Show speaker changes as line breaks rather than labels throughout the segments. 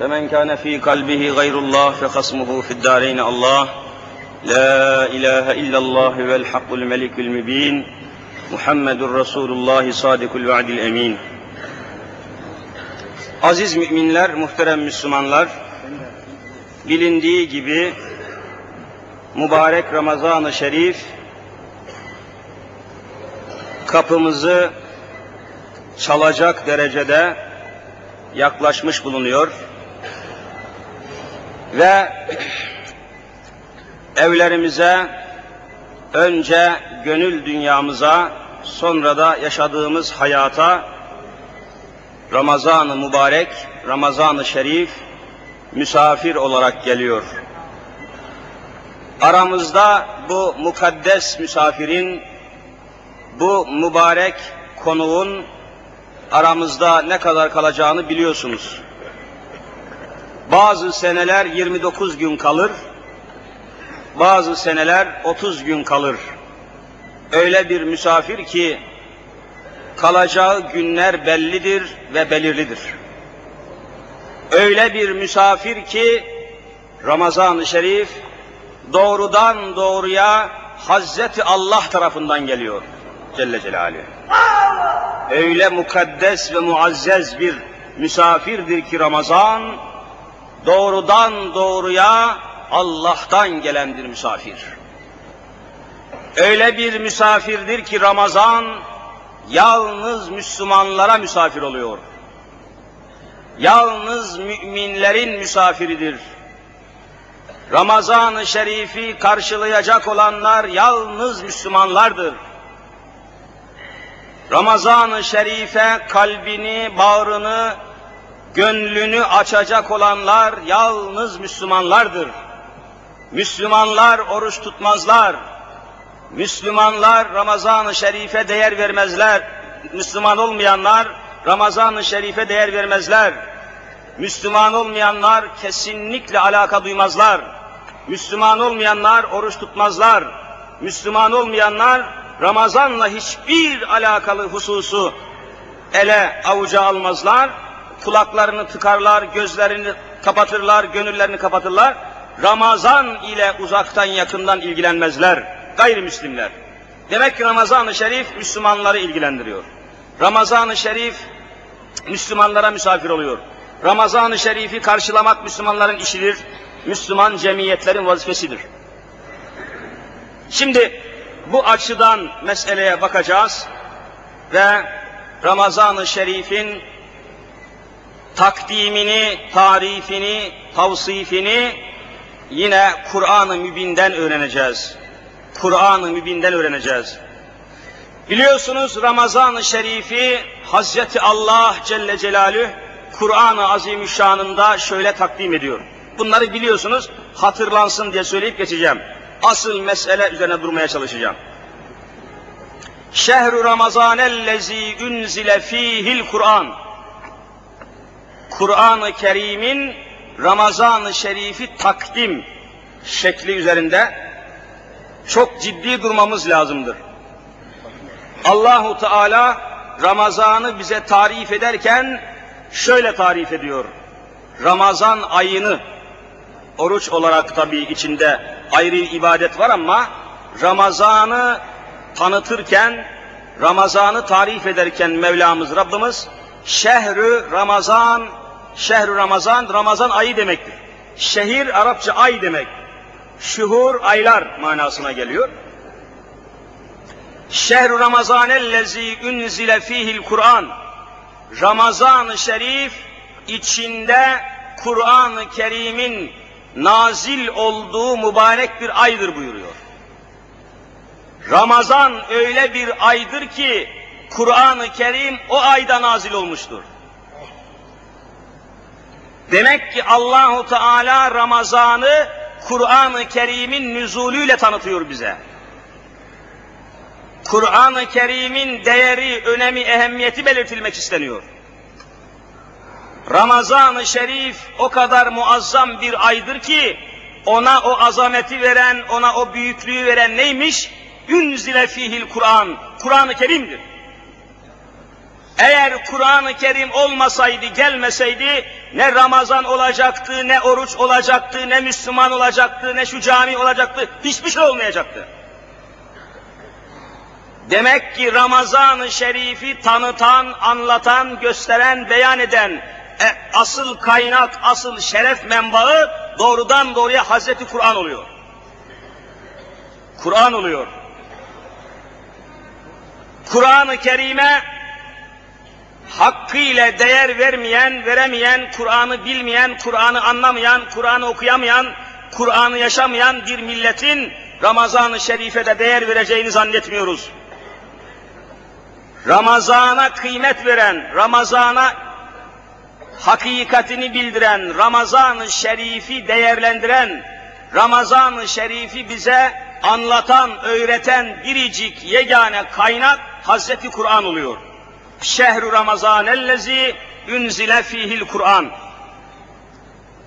فمن كان في قلبه غير الله فخصمه في الدارين الله لا إله إلا الله والحق الملك المبين محمد رسول الله صادق الوعد الأمين Aziz müminler, muhterem Müslümanlar, bilindiği gibi mübarek Ramazan-ı Şerif kapımızı çalacak derecede yaklaşmış bulunuyor. Ve evlerimize, önce gönül dünyamıza, sonra da yaşadığımız hayata Ramazan-ı Mübarek, Ramazan-ı Şerif misafir olarak geliyor. Aramızda bu mukaddes misafirin, bu mübarek konuğun aramızda ne kadar kalacağını biliyorsunuz. Bazı seneler 29 gün kalır, bazı seneler 30 gün kalır. Öyle bir misafir ki kalacağı günler bellidir ve belirlidir. Öyle bir misafir ki Ramazan-ı Şerif doğrudan doğruya Hazreti Allah tarafından geliyor Celle Celaluhu. Öyle mukaddes ve muazzez bir misafirdir ki Ramazan doğrudan doğruya Allah'tan gelendir misafir. Öyle bir misafirdir ki Ramazan yalnız Müslümanlara misafir oluyor. Yalnız müminlerin misafiridir. Ramazan-ı Şerif'i karşılayacak olanlar yalnız Müslümanlardır. Ramazan-ı Şerif'e kalbini, bağrını, gönlünü açacak olanlar yalnız Müslümanlardır. Müslümanlar oruç tutmazlar. Müslümanlar Ramazan-ı Şerif'e değer vermezler. Müslüman olmayanlar Ramazan-ı Şerif'e değer vermezler. Müslüman olmayanlar kesinlikle alaka duymazlar. Müslüman olmayanlar oruç tutmazlar. Müslüman olmayanlar Ramazan'la hiçbir alakalı hususu ele avuca almazlar. Kulaklarını tıkarlar, gözlerini kapatırlar, gönüllerini kapatırlar. Ramazan ile uzaktan yakından ilgilenmezler gayrimüslimler. Demek ki Ramazan-ı Şerif Müslümanları ilgilendiriyor. Ramazan-ı Şerif Müslümanlara misafir oluyor. Ramazan-ı Şerif'i karşılamak Müslümanların işidir. Müslüman cemiyetlerin vazifesidir. Şimdi bu açıdan meseleye bakacağız ve Ramazan-ı Şerif'in takdimini, tarifini, tavsifini yine Kur'an-ı Mübin'den öğreneceğiz. Kur'an-ı Mübin'den öğreneceğiz. Biliyorsunuz Ramazan-ı Şerif'i Hazreti Allah Celle Celaluhu Kur'an-ı Azimüşşan'ında şöyle takdim ediyor. Bunları biliyorsunuz, hatırlansın diye söyleyip geçeceğim. Asıl mesele üzerine durmaya çalışacağım. Şehru Ramazanellezi unzile fihil Kur'an. Kur'an-ı Kerim'in Ramazan-ı Şerif'i takdim şekli üzerinde çok ciddi durmamız lazımdır. Allahu Teala Ramazan'ı bize tarif ederken şöyle tarif ediyor. Ramazan ayını oruç olarak tabii içinde ayrı ibadet var ama Ramazan'ı tanıtırken, Ramazan'ı tarif ederken Mevlamız Rabbimiz şehrü Ramazan, şehrü Ramazan, Ramazan ayı demektir. Şehir Arapça ay demek. Şuhur aylar manasına geliyor. Şehr-i Ramazanellezi unzile fihil Kur'an. Ramazan-ı Şerif içinde Kur'an-ı Kerim'in nazil olduğu mübarek bir aydır buyuruyor. Ramazan öyle bir aydır ki Kur'an-ı Kerim o ayda nazil olmuştur. Demek ki Allahu Teala Ramazan'ı Kur'an-ı Kerim'in nüzulüyle tanıtıyor bize. Kur'an-ı Kerim'in değeri, önemi, ehemmiyeti belirtilmek isteniyor. Ramazan-ı Şerif o kadar muazzam bir aydır ki ona o azameti veren, ona o büyüklüğü veren neymiş? Ünzile fihil Kur'an. Kur'an-ı Kerim'dir. Eğer Kur'an-ı Kerim olmasaydı, gelmeseydi ne Ramazan olacaktı, ne oruç olacaktı, ne Müslüman olacaktı, ne şu cami olacaktı, hiçbir şey olmayacaktı. Demek ki Ramazan-ı Şerif'i tanıtan, anlatan, gösteren, beyan eden e, asıl kaynak, asıl şeref menbaı doğrudan doğruya Hazreti Kur'an oluyor. Kur'an oluyor. Kur'an-ı Kerim'e hakkıyla değer vermeyen, veremeyen, Kur'an'ı bilmeyen, Kur'an'ı anlamayan, Kur'an'ı okuyamayan, Kur'an'ı yaşamayan bir milletin Ramazan-ı Şerif'e de değer vereceğini zannetmiyoruz. Ramazana kıymet veren, Ramazana hakikatini bildiren, Ramazan-ı Şerif'i değerlendiren, Ramazan-ı Şerif'i bize anlatan, öğreten biricik yegane kaynak Hazreti Kur'an oluyor. Şehru Ramazan ellezi ünzile fihil Kur'an.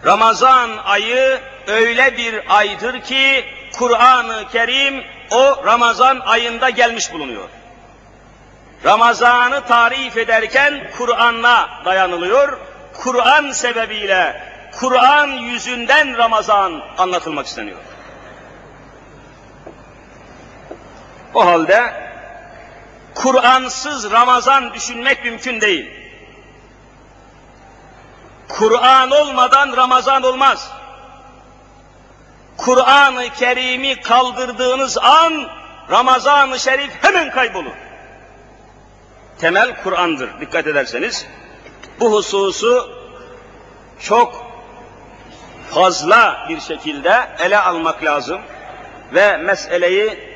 Ramazan ayı öyle bir aydır ki Kur'an-ı Kerim o Ramazan ayında gelmiş bulunuyor. Ramazan'ı tarif ederken Kur'an'a dayanılıyor. Kur'an sebebiyle, Kur'an yüzünden Ramazan anlatılmak isteniyor. O halde Kur'ansız Ramazan düşünmek mümkün değil. Kur'an olmadan Ramazan olmaz. Kur'an-ı Kerim'i kaldırdığınız an Ramazan-ı Şerif hemen kaybolur. Temel Kur'an'dır dikkat ederseniz. Bu hususu çok fazla bir şekilde ele almak lazım ve meseleyi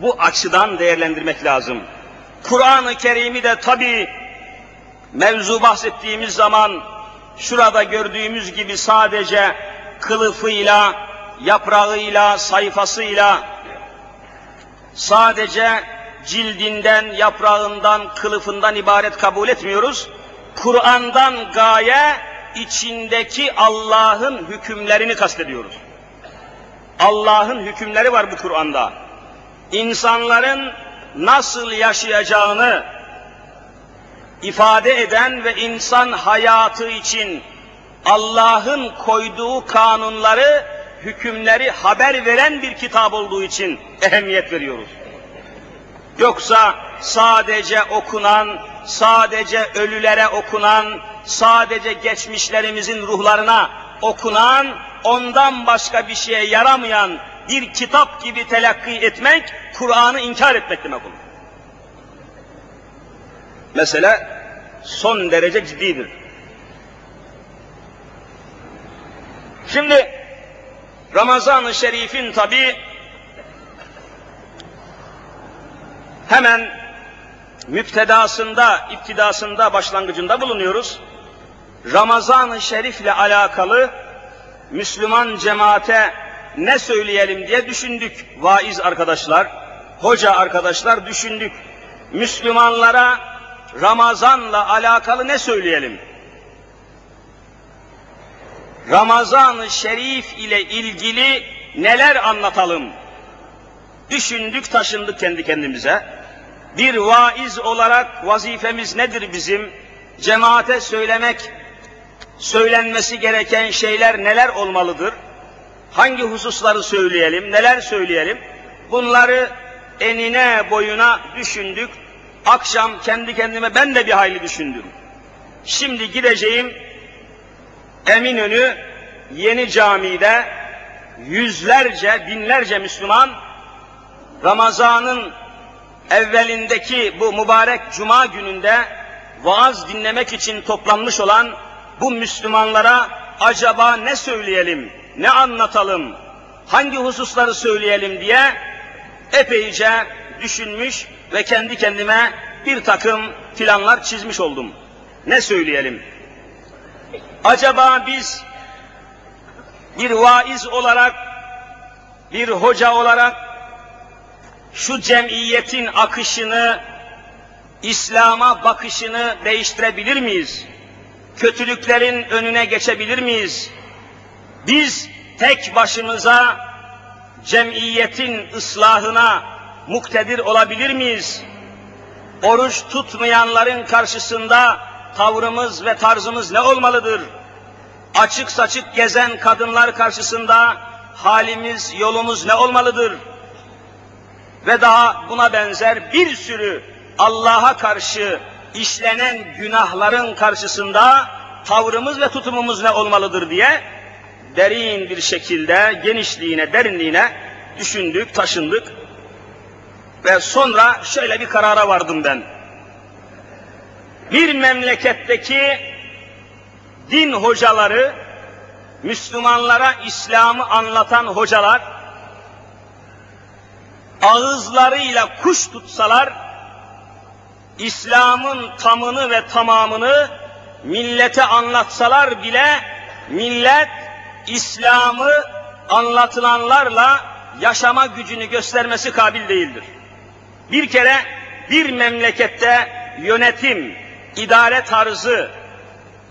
bu açıdan değerlendirmek lazım. Kur'an-ı Kerim'i de tabi mevzu bahsettiğimiz zaman şurada gördüğümüz gibi sadece kılıfıyla, yaprağıyla, sayfasıyla, sadece cildinden, yaprağından, kılıfından ibaret kabul etmiyoruz. Kur'an'dan gaye içindeki Allah'ın hükümlerini kastediyoruz. Allah'ın hükümleri var bu Kur'an'da insanların nasıl yaşayacağını ifade eden ve insan hayatı için Allah'ın koyduğu kanunları, hükümleri haber veren bir kitap olduğu için ehemmiyet veriyoruz. Yoksa sadece okunan, sadece ölülere okunan, sadece geçmişlerimizin ruhlarına okunan, ondan başka bir şeye yaramayan bir kitap gibi telakki etmek, Kur'an'ı inkar etmek demek olur. Mesele son derece ciddidir. Şimdi Ramazan-ı Şerif'in tabi hemen müptedasında, iptidasında, başlangıcında bulunuyoruz. Ramazan-ı Şerif'le alakalı Müslüman cemaate ne söyleyelim diye düşündük vaiz arkadaşlar, hoca arkadaşlar düşündük. Müslümanlara Ramazan'la alakalı ne söyleyelim? Ramazan-ı Şerif ile ilgili neler anlatalım? Düşündük, taşındık kendi kendimize. Bir vaiz olarak vazifemiz nedir bizim? Cemaate söylemek, söylenmesi gereken şeyler neler olmalıdır? Hangi hususları söyleyelim, neler söyleyelim, bunları enine boyuna düşündük. Akşam kendi kendime ben de bir hayli düşündüm. Şimdi gideceğim Eminönü Yeni Cami'de yüzlerce, binlerce Müslüman Ramazan'ın evvelindeki bu mübarek cuma gününde vaaz dinlemek için toplanmış olan bu Müslümanlara acaba ne söyleyelim? Ne anlatalım, hangi hususları söyleyelim diye epeyce düşünmüş ve kendi kendime bir takım planlar çizmiş oldum. Ne söyleyelim? Acaba biz bir vaiz olarak, bir hoca olarak şu cemiyetin akışını, İslam'a bakışını değiştirebilir miyiz? Kötülüklerin önüne geçebilir miyiz? Biz tek başımıza cemiyetin ıslahına muktedir olabilir miyiz? Oruç tutmayanların karşısında tavrımız ve tarzımız ne olmalıdır? Açık saçık gezen kadınlar karşısında halimiz, yolumuz ne olmalıdır? Ve daha buna benzer bir sürü Allah'a karşı işlenen günahların karşısında tavrımız ve tutumumuz ne olmalıdır diye derin bir şekilde genişliğine, derinliğine düşündük, taşındık. Ve sonra şöyle bir karara vardım ben. Bir memleketteki din hocaları, Müslümanlara İslam'ı anlatan hocalar, ağızlarıyla kuş tutsalar, İslam'ın tamını ve tamamını millete anlatsalar bile, millet İslam'ı anlatılanlarla yaşama gücünü göstermesi kabil değildir. Bir kere bir memlekette yönetim, idare tarzı,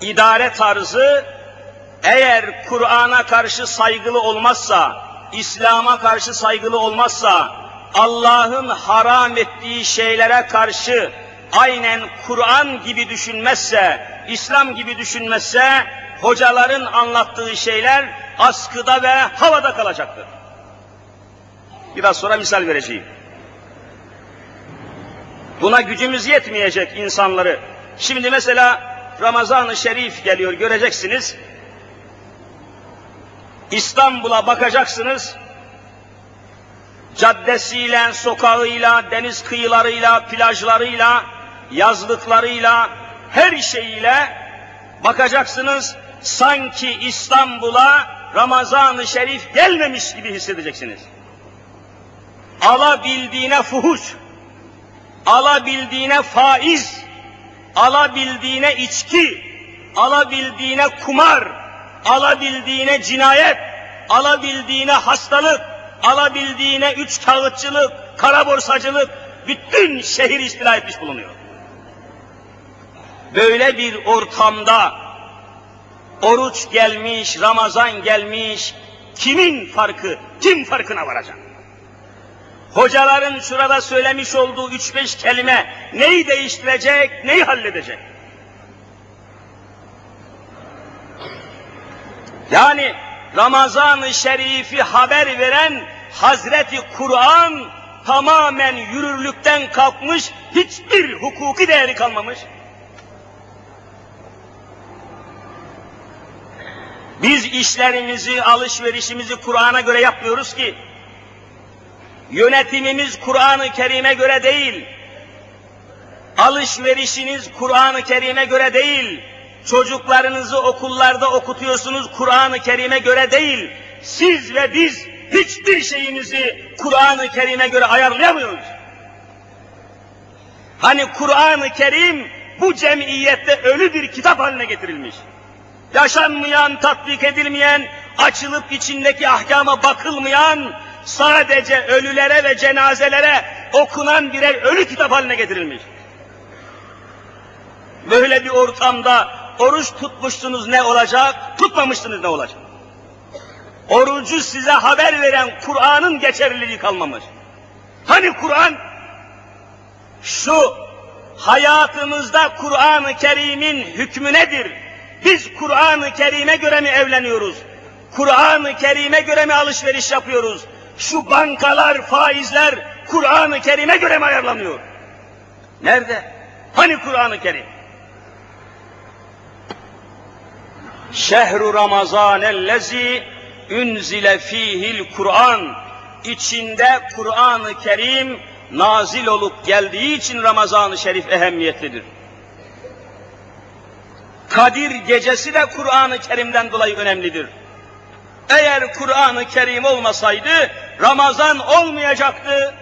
idare tarzı eğer Kur'an'a karşı saygılı olmazsa, İslam'a karşı saygılı olmazsa, Allah'ın haram ettiği şeylere karşı aynen Kur'an gibi düşünmezse, İslam gibi düşünmezse, hocaların anlattığı şeyler askıda ve havada kalacaktır. Biraz sonra misal vereceğim. Buna gücümüz yetmeyecek insanları. Şimdi mesela Ramazan-ı Şerif geliyor göreceksiniz. İstanbul'a bakacaksınız. Caddesiyle, sokağıyla, deniz kıyılarıyla, plajlarıyla, yazlıklarıyla, her şeyiyle bakacaksınız. Sanki İstanbul'a Ramazan-ı Şerif gelmemiş gibi hissedeceksiniz. Alabildiğine fuhuş, alabildiğine faiz, alabildiğine içki, alabildiğine kumar, alabildiğine cinayet, alabildiğine hastalık, alabildiğine üç kağıtçılık, kara borsacılık, bütün şehir istila etmiş bulunuyor. Böyle bir ortamda oruç gelmiş, Ramazan gelmiş, kimin farkı, kim farkına varacak? Hocaların şurada söylemiş olduğu üç beş kelime neyi değiştirecek, neyi halledecek? Yani Ramazan-ı Şerif'i haber veren Hazreti Kur'an tamamen yürürlükten kalkmış, hiçbir hukuki değeri kalmamış. Biz işlerimizi, alışverişimizi Kur'an'a göre yapmıyoruz ki, Yönetimimiz Kur'an-ı Kerim'e göre değil. Alışverişiniz Kur'an-ı Kerim'e göre değil. Çocuklarınızı okullarda okutuyorsunuz Kur'an-ı Kerim'e göre değil. Siz ve biz hiçbir şeyimizi Kur'an-ı Kerim'e göre ayarlayamıyoruz. Hani Kur'an-ı Kerim bu cemiyette ölü bir kitap haline getirilmiş. Yaşanmayan, tatbik edilmeyen, açılıp içindeki ahkama bakılmayan, sadece ölülere ve cenazelere okunan birer ölü kitap haline getirilmiş. Böyle bir ortamda oruç tutmuşsunuz ne olacak, tutmamışsınız ne olacak? Orucu size haber veren Kur'an'ın geçerliliği kalmamış. Hani Kur'an? Şu hayatımızda Kur'an-ı Kerim'in hükmü nedir? Biz Kur'an-ı Kerim'e göre mi evleniyoruz? Kur'an-ı Kerim'e göre mi alışveriş yapıyoruz? şu bankalar, faizler Kur'an-ı Kerim'e göre mi ayarlanıyor? Nerede? Hani Kur'an-ı Kerim? Şehru Ramazan ellezi ünzile fihil Kur'an içinde Kur'an-ı Kerim nazil olup geldiği için Ramazan-ı Şerif ehemmiyetlidir. Kadir gecesi de Kur'an-ı Kerim'den dolayı önemlidir. Eğer Kur'an-ı Kerim olmasaydı Ramazan olmayacaktı.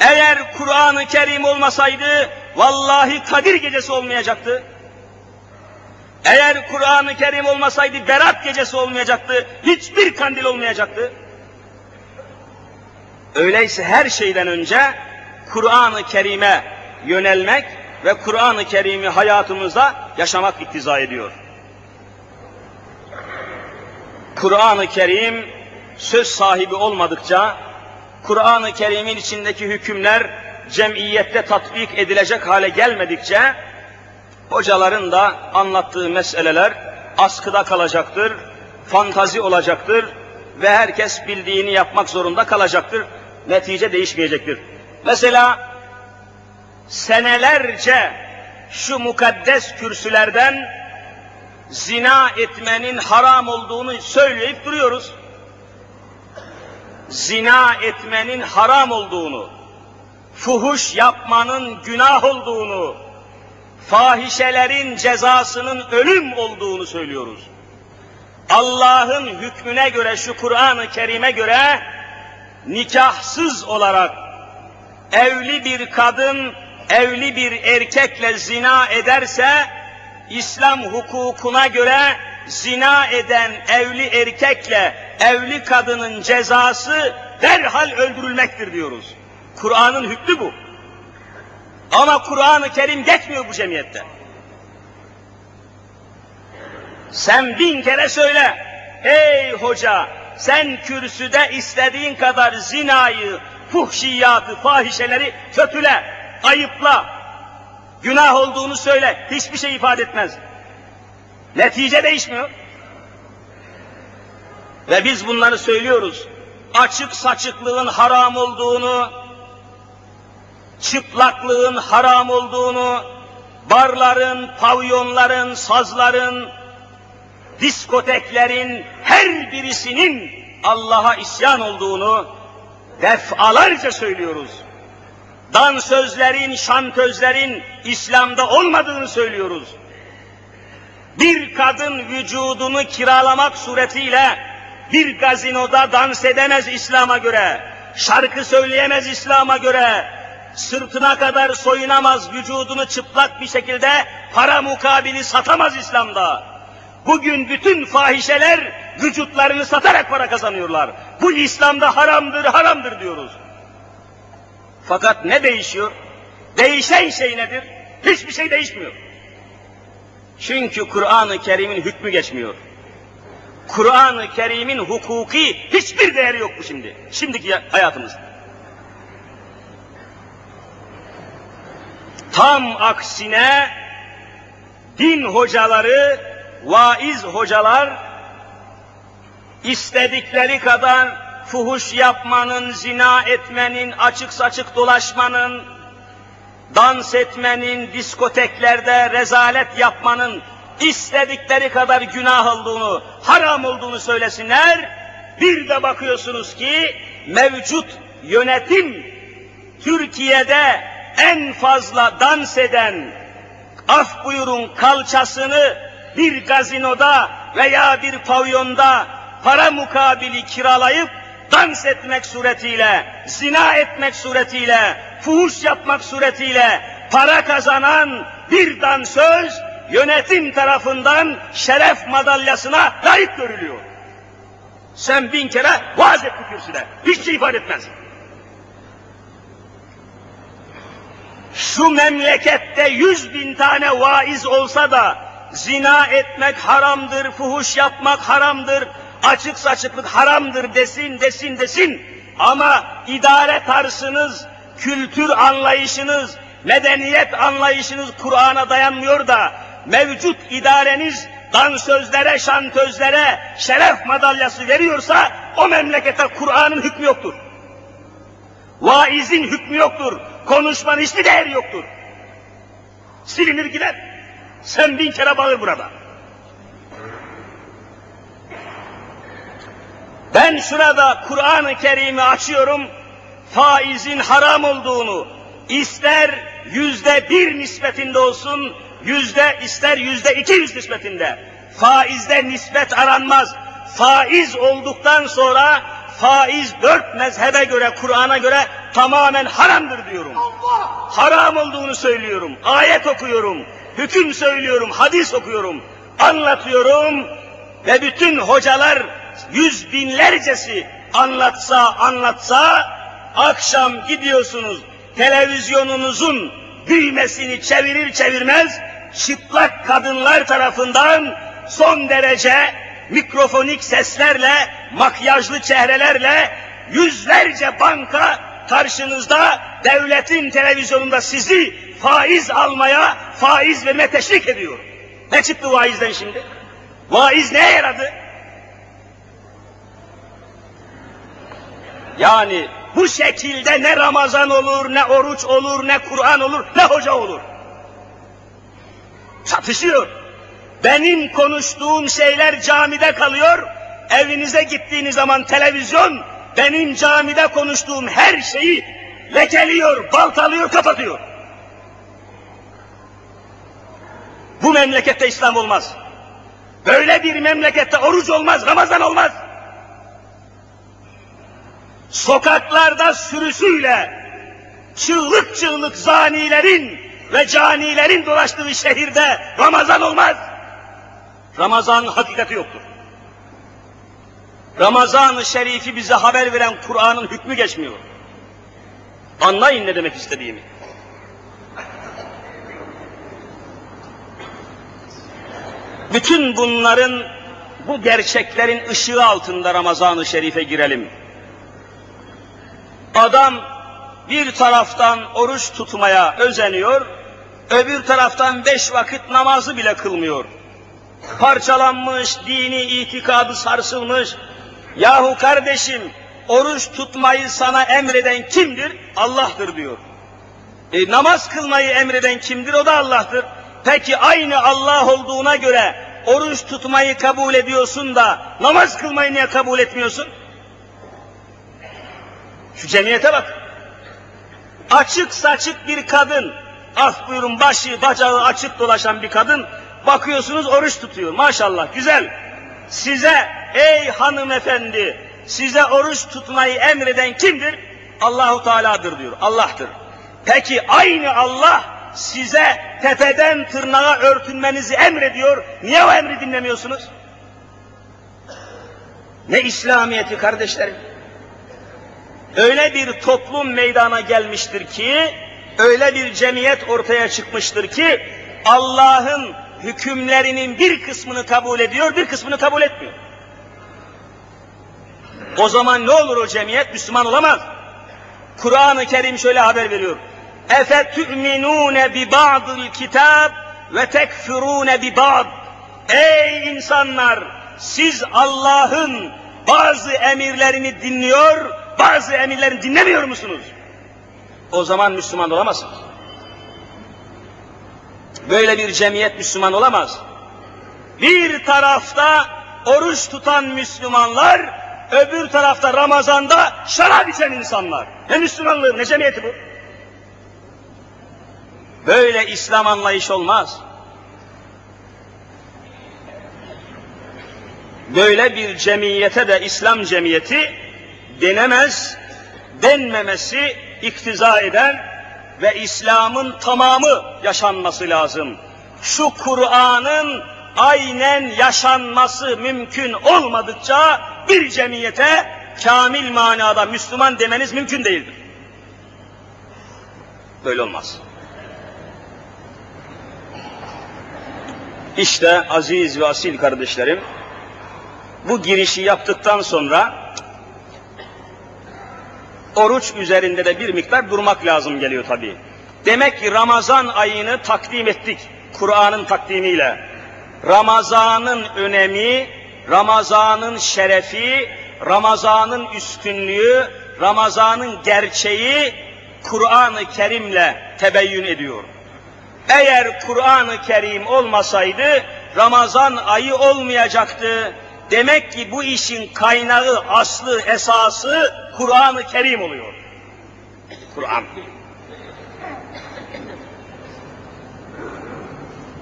Eğer Kur'an-ı Kerim olmasaydı vallahi Kadir gecesi olmayacaktı. Eğer Kur'an-ı Kerim olmasaydı Berat gecesi olmayacaktı. Hiçbir kandil olmayacaktı. Öyleyse her şeyden önce Kur'an-ı Kerim'e yönelmek ve Kur'an-ı Kerim'i hayatımızda yaşamak iktiza ediyor. Kur'an-ı Kerim söz sahibi olmadıkça, Kur'an-ı Kerim'in içindeki hükümler cemiyette tatbik edilecek hale gelmedikçe, Hocaların da anlattığı meseleler askıda kalacaktır, fantazi olacaktır ve herkes bildiğini yapmak zorunda kalacaktır. Netice değişmeyecektir. Mesela senelerce şu mukaddes kürsülerden zina etmenin haram olduğunu söyleyip duruyoruz. Zina etmenin haram olduğunu, fuhuş yapmanın günah olduğunu, fahişelerin cezasının ölüm olduğunu söylüyoruz. Allah'ın hükmüne göre, şu Kur'an-ı Kerim'e göre nikahsız olarak evli bir kadın evli bir erkekle zina ederse İslam hukukuna göre zina eden evli erkekle evli kadının cezası derhal öldürülmektir diyoruz. Kur'an'ın hükmü bu. Ama Kur'an-ı Kerim geçmiyor bu cemiyette. Sen bin kere söyle, ey hoca, sen kürsüde istediğin kadar zinayı, fuhşiyatı, fahişeleri kötüle, ayıpla, günah olduğunu söyle, hiçbir şey ifade etmez. Netice değişmiyor. Ve biz bunları söylüyoruz. Açık saçıklığın haram olduğunu, çıplaklığın haram olduğunu, barların, pavyonların, sazların, diskoteklerin her birisinin Allah'a isyan olduğunu defalarca söylüyoruz. Dansözlerin, şantözlerin İslam'da olmadığını söylüyoruz. Bir kadın vücudunu kiralamak suretiyle bir gazinoda dans edemez İslam'a göre, şarkı söyleyemez İslam'a göre, sırtına kadar soyunamaz, vücudunu çıplak bir şekilde para mukabili satamaz İslam'da. Bugün bütün fahişeler vücutlarını satarak para kazanıyorlar. Bu İslam'da haramdır, haramdır diyoruz. Fakat ne değişiyor? Değişen şey nedir? Hiçbir şey değişmiyor. Çünkü Kur'an-ı Kerim'in hükmü geçmiyor. Kur'an-ı Kerim'in hukuki hiçbir değeri yok bu şimdi. Şimdiki hayatımızda. Tam aksine din hocaları, vaiz hocalar istedikleri kadar fuhuş yapmanın, zina etmenin, açık saçık dolaşmanın, dans etmenin, diskoteklerde rezalet yapmanın istedikleri kadar günah olduğunu, haram olduğunu söylesinler. Bir de bakıyorsunuz ki mevcut yönetim Türkiye'de en fazla dans eden, af buyurun kalçasını bir gazinoda veya bir pavyonda para mukabili kiralayıp dans etmek suretiyle, zina etmek suretiyle, fuhuş yapmak suretiyle para kazanan bir dansöz yönetim tarafından şeref madalyasına layık görülüyor. Sen bin kere vaaz et bu kürsüde. Hiç şey ifade etmez. Şu memlekette yüz bin tane vaiz olsa da zina etmek haramdır, fuhuş yapmak haramdır, açık saçıklık haramdır desin, desin, desin. Ama idare tarzınız, kültür anlayışınız, medeniyet anlayışınız Kur'an'a dayanmıyor da mevcut idareniz dansözlere, şantözlere şeref madalyası veriyorsa o memlekete Kur'an'ın hükmü yoktur. Vaizin hükmü yoktur. Konuşmanın hiçbir değeri yoktur. Silinir gider. Sen bin kere bağır burada. Ben şurada Kur'an-ı Kerim'i açıyorum, faizin haram olduğunu, ister yüzde bir nispetinde olsun, yüzde ister yüzde iki yüz nispetinde, faizde nispet aranmaz. Faiz olduktan sonra faiz dört mezhebe göre, Kur'an'a göre tamamen haramdır diyorum. Allah! Haram olduğunu söylüyorum, ayet okuyorum, hüküm söylüyorum, hadis okuyorum, anlatıyorum ve bütün hocalar yüz binlercesi anlatsa anlatsa akşam gidiyorsunuz televizyonunuzun düğmesini çevirir çevirmez çıplak kadınlar tarafından son derece mikrofonik seslerle, makyajlı çehrelerle yüzlerce banka karşınızda devletin televizyonunda sizi faiz almaya, faiz vermeye teşvik ediyor. Ne çıktı vaizden şimdi? Vaiz neye yaradı? Yani bu şekilde ne Ramazan olur, ne oruç olur, ne Kur'an olur, ne hoca olur. Çatışıyor. Benim konuştuğum şeyler camide kalıyor, evinize gittiğiniz zaman televizyon, benim camide konuştuğum her şeyi lekeliyor, baltalıyor, kapatıyor. Bu memlekette İslam olmaz. Böyle bir memlekette oruç olmaz, Ramazan olmaz. Sokaklarda sürüsüyle çığlık çığlık zanilerin ve canilerin dolaştığı şehirde Ramazan olmaz. Ramazan hakikati yoktur. Ramazan-ı Şerif'i bize haber veren Kur'an'ın hükmü geçmiyor. Anlayın ne demek istediğimi. Bütün bunların, bu gerçeklerin ışığı altında Ramazan-ı Şerif'e girelim. Adam bir taraftan oruç tutmaya özeniyor, öbür taraftan beş vakit namazı bile kılmıyor. Parçalanmış, dini itikadı sarsılmış. Yahu kardeşim, oruç tutmayı sana emreden kimdir? Allah'tır diyor. E, namaz kılmayı emreden kimdir? O da Allah'tır. Peki aynı Allah olduğuna göre oruç tutmayı kabul ediyorsun da namaz kılmayı niye kabul etmiyorsun? Şu cemiyete bak. Açık saçık bir kadın, af buyurun başı bacağı açık dolaşan bir kadın, bakıyorsunuz oruç tutuyor. Maşallah güzel. Size ey hanımefendi, size oruç tutmayı emreden kimdir? Allahu Teala'dır diyor. Allah'tır. Peki aynı Allah size tepeden tırnağa örtünmenizi emrediyor. Niye o emri dinlemiyorsunuz? Ne İslamiyeti kardeşlerim? öyle bir toplum meydana gelmiştir ki, öyle bir cemiyet ortaya çıkmıştır ki, Allah'ın hükümlerinin bir kısmını kabul ediyor, bir kısmını kabul etmiyor. O zaman ne olur o cemiyet? Müslüman olamaz. Kur'an-ı Kerim şöyle haber veriyor. Efe tu'minune bi ba'dil kitab ve tekfurune bi ba'd. Ey insanlar! Siz Allah'ın bazı emirlerini dinliyor, bazı emirlerini dinlemiyor musunuz? O zaman Müslüman olamazsınız. Böyle bir cemiyet Müslüman olamaz. Bir tarafta oruç tutan Müslümanlar, öbür tarafta Ramazan'da şarap içen insanlar. Ne Müslümanlığı, ne cemiyeti bu? Böyle İslam anlayış olmaz. Böyle bir cemiyete de İslam cemiyeti denemez, denmemesi iktiza eden ve İslam'ın tamamı yaşanması lazım. Şu Kur'an'ın aynen yaşanması mümkün olmadıkça bir cemiyete kamil manada Müslüman demeniz mümkün değildir. Böyle olmaz. İşte aziz ve asil kardeşlerim, bu girişi yaptıktan sonra oruç üzerinde de bir miktar durmak lazım geliyor tabii. Demek ki Ramazan ayını takdim ettik Kur'an'ın takdimiyle. Ramazan'ın önemi, Ramazan'ın şerefi, Ramazan'ın üstünlüğü, Ramazan'ın gerçeği Kur'an-ı Kerim'le tebeyyün ediyor. Eğer Kur'an-ı Kerim olmasaydı Ramazan ayı olmayacaktı. Demek ki bu işin kaynağı, aslı, esası Kur'an-ı Kerim oluyor. Kur'an.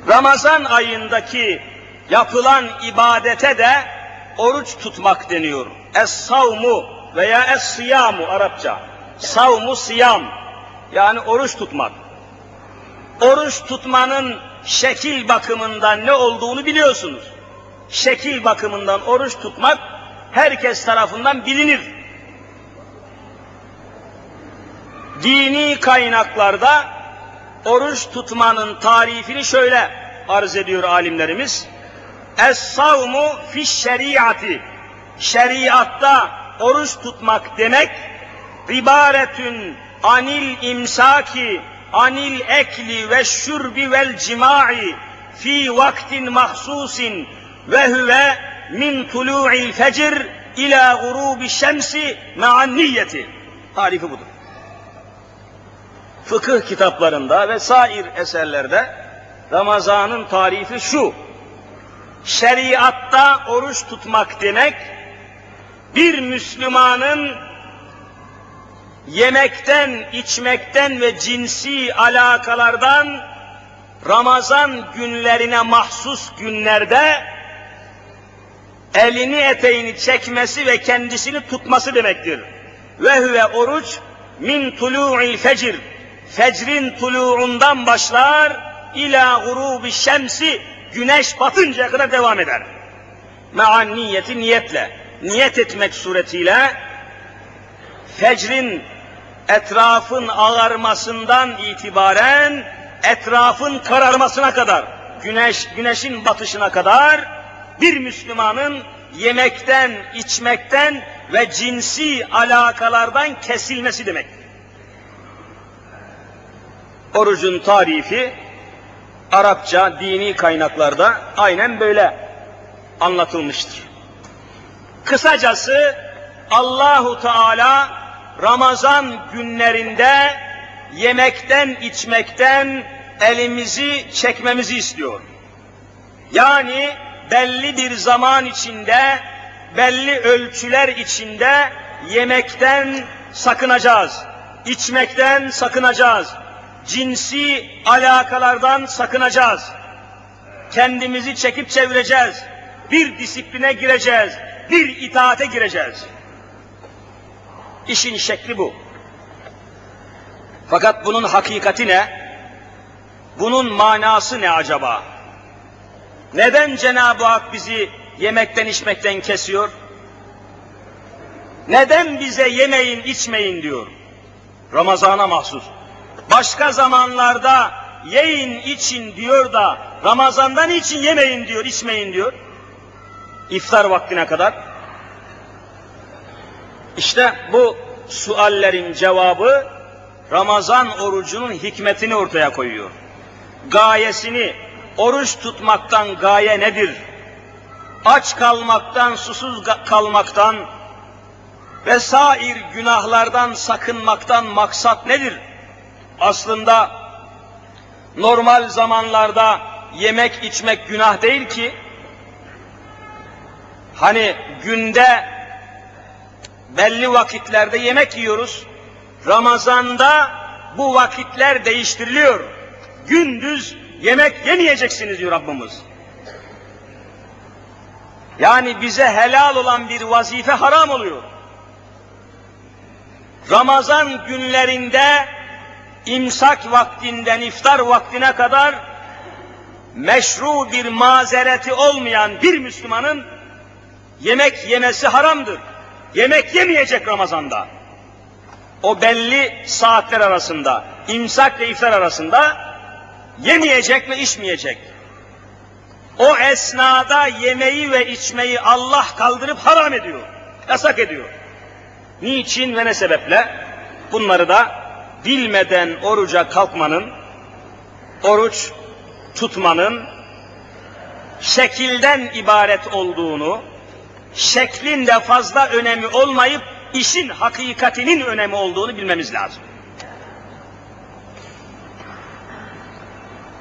Ramazan ayındaki yapılan ibadete de oruç tutmak deniyor. Es-savmu veya es-siyamu Arapça. Savmu siyam yani oruç tutmak. Oruç tutmanın şekil bakımından ne olduğunu biliyorsunuz. Şekil bakımından oruç tutmak herkes tarafından bilinir. Dini kaynaklarda oruç tutmanın tarifini şöyle arz ediyor alimlerimiz. Es-savmu fi şeriatı. Şeriatta oruç tutmak demek ibaretün anil imsaki anil ekli ve şurbi vel cima'i fi vaktin mahsusin ve huve min tulu'il fecr ila gurubi şemsi ma'an niyeti. Tarifi budur. Fıkıh kitaplarında ve sair eserlerde Ramazan'ın tarifi şu. Şeriatta oruç tutmak demek, bir Müslümanın yemekten, içmekten ve cinsi alakalardan Ramazan günlerine mahsus günlerde elini eteğini çekmesi ve kendisini tutması demektir. Ve huve oruç min tulu'il fecir. Fecrin tulu'undan başlar ila gurubi şemsi güneş batıncaya kadar devam eder. Me'an niyeti niyetle. Niyet etmek suretiyle fecrin etrafın ağarmasından itibaren etrafın kararmasına kadar, güneş güneşin batışına kadar bir Müslümanın yemekten, içmekten ve cinsi alakalardan kesilmesi demek. Orucun tarifi Arapça dini kaynaklarda aynen böyle anlatılmıştır. Kısacası Allahu Teala Ramazan günlerinde yemekten, içmekten elimizi çekmemizi istiyor. Yani belli bir zaman içinde, belli ölçüler içinde yemekten sakınacağız, içmekten sakınacağız, cinsi alakalardan sakınacağız. Kendimizi çekip çevireceğiz, bir disipline gireceğiz, bir itaate gireceğiz. İşin şekli bu. Fakat bunun hakikati ne? Bunun manası ne acaba? Neden Cenab-ı Hak bizi yemekten içmekten kesiyor? Neden bize yemeyin içmeyin diyor? Ramazana mahsus. Başka zamanlarda yiyin için diyor da Ramazan'dan için yemeyin diyor, içmeyin diyor. İftar vaktine kadar. İşte bu suallerin cevabı Ramazan orucunun hikmetini ortaya koyuyor. Gayesini, oruç tutmaktan gaye nedir? Aç kalmaktan, susuz kalmaktan vesair günahlardan sakınmaktan maksat nedir? Aslında normal zamanlarda yemek içmek günah değil ki, hani günde belli vakitlerde yemek yiyoruz, Ramazanda bu vakitler değiştiriliyor. Gündüz yemek yemeyeceksiniz diyor Rabbimiz. Yani bize helal olan bir vazife haram oluyor. Ramazan günlerinde imsak vaktinden iftar vaktine kadar meşru bir mazereti olmayan bir Müslümanın yemek yemesi haramdır. Yemek yemeyecek Ramazan'da. O belli saatler arasında, imsak ve iftar arasında yemeyecek ve içmeyecek. O esnada yemeği ve içmeyi Allah kaldırıp haram ediyor, yasak ediyor. Niçin ve ne sebeple? Bunları da bilmeden oruca kalkmanın, oruç tutmanın şekilden ibaret olduğunu, şeklin de fazla önemi olmayıp işin hakikatinin önemi olduğunu bilmemiz lazım.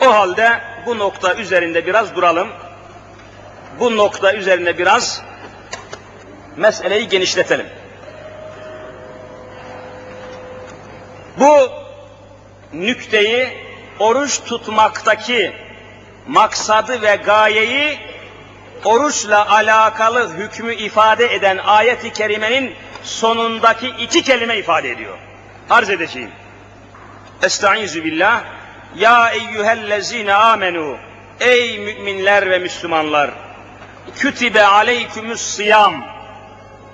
O halde bu nokta üzerinde biraz duralım. Bu nokta üzerinde biraz meseleyi genişletelim. Bu nükteyi oruç tutmaktaki maksadı ve gayeyi oruçla alakalı hükmü ifade eden ayet-i kerimenin sonundaki iki kelime ifade ediyor. Arz edeceğim. Estaizu billah. Ya eyyühellezine amenu. Ey müminler ve Müslümanlar. Kütibe aleykümüs sıyam.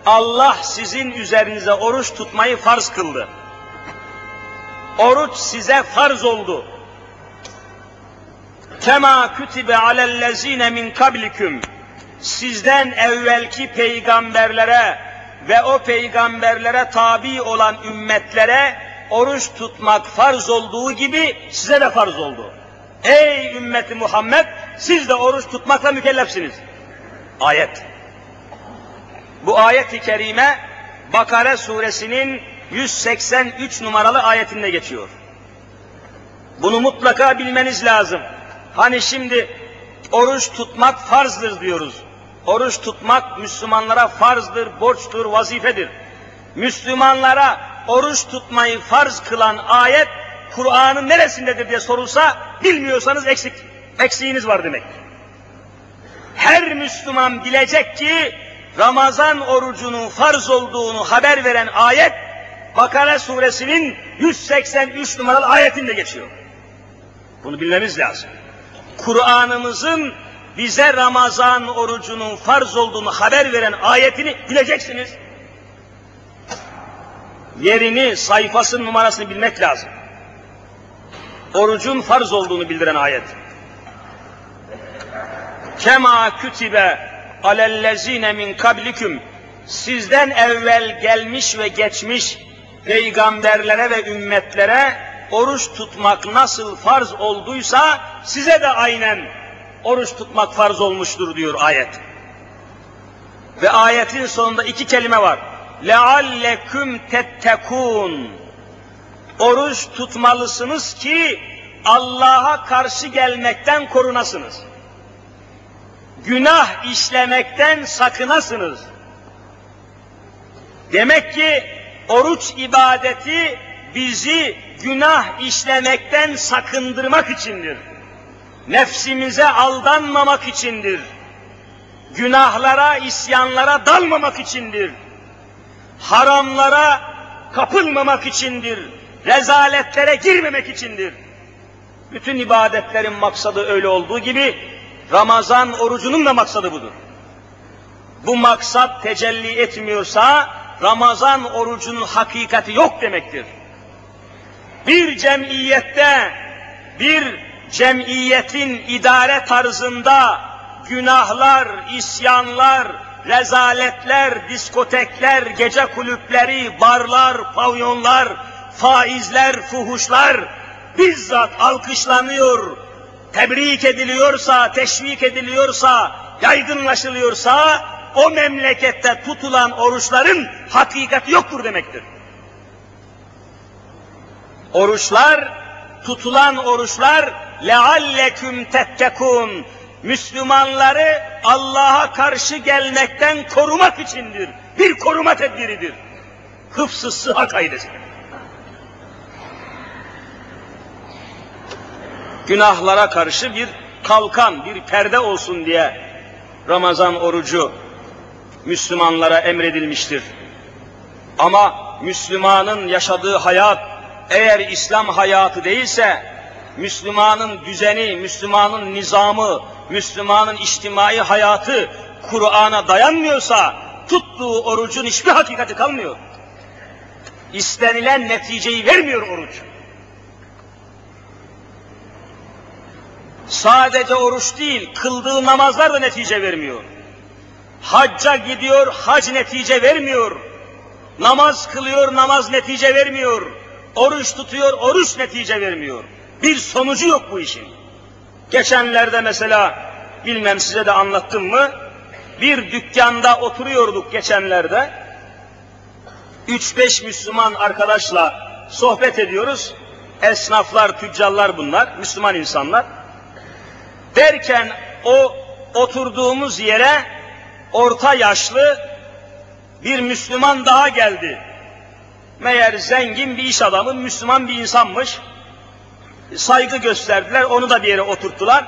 Allah sizin üzerinize oruç tutmayı farz kıldı. Oruç size farz oldu. Kema kütibe alellezine min kablikum. Sizden evvelki peygamberlere ve o peygamberlere tabi olan ümmetlere oruç tutmak farz olduğu gibi size de farz oldu. Ey ümmeti Muhammed siz de oruç tutmakla mükellefsiniz. Ayet. Bu ayet-i kerime Bakara suresinin 183 numaralı ayetinde geçiyor. Bunu mutlaka bilmeniz lazım. Hani şimdi oruç tutmak farzdır diyoruz. Oruç tutmak Müslümanlara farzdır, borçtur, vazifedir. Müslümanlara oruç tutmayı farz kılan ayet Kur'an'ın neresindedir diye sorulsa bilmiyorsanız eksik, eksiğiniz var demek. Her Müslüman bilecek ki Ramazan orucunun farz olduğunu haber veren ayet Bakara suresinin 183 numaralı ayetinde geçiyor. Bunu bilmemiz lazım. Kur'an'ımızın bize Ramazan orucunun farz olduğunu haber veren ayetini bileceksiniz. Yerini, sayfasının numarasını bilmek lazım. Orucun farz olduğunu bildiren ayet. Kema kütibe alellezine min kablikum sizden evvel gelmiş ve geçmiş peygamberlere ve ümmetlere oruç tutmak nasıl farz olduysa size de aynen oruç tutmak farz olmuştur diyor ayet. Ve ayetin sonunda iki kelime var. لَعَلَّكُمْ تَتَّكُونَ Oruç tutmalısınız ki Allah'a karşı gelmekten korunasınız. Günah işlemekten sakınasınız. Demek ki oruç ibadeti bizi günah işlemekten sakındırmak içindir. Nefsimize aldanmamak içindir. Günahlara, isyanlara dalmamak içindir. Haramlara kapılmamak içindir. Rezaletlere girmemek içindir. Bütün ibadetlerin maksadı öyle olduğu gibi Ramazan orucunun da maksadı budur. Bu maksat tecelli etmiyorsa Ramazan orucunun hakikati yok demektir. Bir cemiyette, bir cemiyetin idare tarzında günahlar, isyanlar, rezaletler, diskotekler, gece kulüpleri, barlar, pavyonlar, faizler, fuhuşlar bizzat alkışlanıyor, tebrik ediliyorsa, teşvik ediliyorsa, yaygınlaşılıyorsa o memlekette tutulan oruçların hakikati yoktur demektir. Oruçlar, tutulan oruçlar lealleküm tettekun Müslümanları Allah'a karşı gelmekten korumak içindir. Bir koruma tedbiridir. Hıfzı sıha kaidesidir. Günahlara karşı bir kalkan, bir perde olsun diye Ramazan orucu Müslümanlara emredilmiştir. Ama Müslümanın yaşadığı hayat eğer İslam hayatı değilse, Müslümanın düzeni, Müslümanın nizamı, Müslümanın içtimai hayatı Kur'an'a dayanmıyorsa, tuttuğu orucun hiçbir hakikati kalmıyor. İstenilen neticeyi vermiyor oruç. Sadece oruç değil, kıldığı namazlar da netice vermiyor. Hacca gidiyor, hac netice vermiyor. Namaz kılıyor, namaz netice vermiyor. Oruç tutuyor, oruç netice vermiyor. Bir sonucu yok bu işin. Geçenlerde mesela, bilmem size de anlattım mı, bir dükkanda oturuyorduk geçenlerde. Üç beş Müslüman arkadaşla sohbet ediyoruz. Esnaflar, tüccarlar bunlar, Müslüman insanlar. Derken o oturduğumuz yere orta yaşlı bir Müslüman daha geldi. Meğer zengin bir iş adamı, Müslüman bir insanmış. Saygı gösterdiler, onu da bir yere oturttular.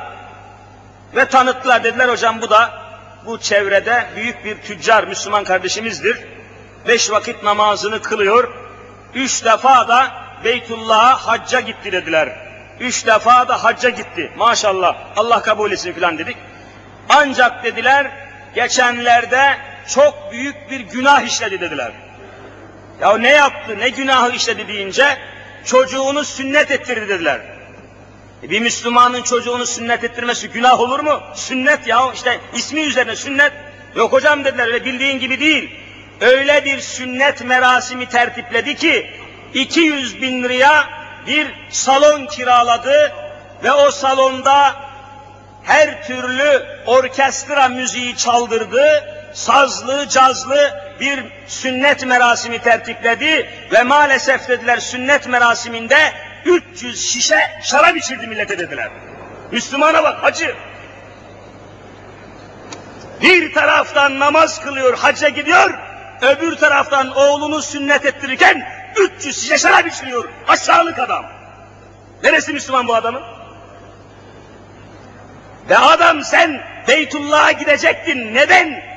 Ve tanıttılar, dediler hocam bu da bu çevrede büyük bir tüccar Müslüman kardeşimizdir. Beş vakit namazını kılıyor. Üç defa da Beytullah'a hacca gitti dediler. Üç defa da hacca gitti. Maşallah Allah kabul etsin filan dedik. Ancak dediler geçenlerde çok büyük bir günah işledi dediler. Ya ne yaptı, ne günahı işledi deyince çocuğunu sünnet ettirdi dediler. E bir Müslümanın çocuğunu sünnet ettirmesi günah olur mu? Sünnet ya işte ismi üzerine sünnet. Yok hocam dediler ve bildiğin gibi değil. Öyle bir sünnet merasimi tertipledi ki 200 bin liraya bir salon kiraladı ve o salonda her türlü orkestra müziği çaldırdı, sazlı, cazlı bir sünnet merasimi tertipledi ve maalesef dediler sünnet merasiminde 300 şişe şarap içirdi millete dediler. Müslümana bak hacı. Bir taraftan namaz kılıyor, hacca gidiyor, öbür taraftan oğlunu sünnet ettirirken 300 şişe şarap içiriyor. Aşağılık adam. Neresi Müslüman bu adamın? Ve adam sen Beytullah'a gidecektin. Neden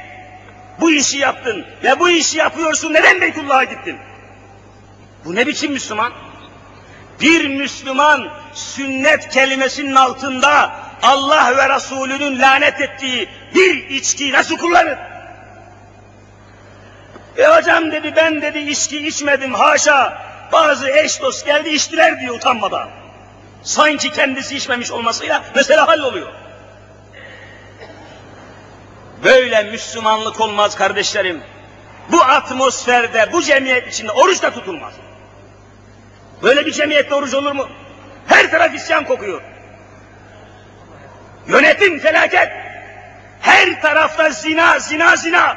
bu işi yaptın? Ve bu işi yapıyorsun. Neden Beytullah'a gittin? Bu ne biçim Müslüman? Bir Müslüman sünnet kelimesinin altında Allah ve Resulünün lanet ettiği bir içki nasıl kullanır? E hocam dedi ben dedi içki içmedim haşa. Bazı eş dost geldi içtiler diyor utanmadan. Sanki kendisi içmemiş olmasıyla mesela halloluyor. Böyle Müslümanlık olmaz kardeşlerim. Bu atmosferde, bu cemiyet içinde oruç da tutulmaz. Böyle bir cemiyette oruç olur mu? Her taraf isyan kokuyor. Yönetim felaket. Her tarafta zina, zina, zina.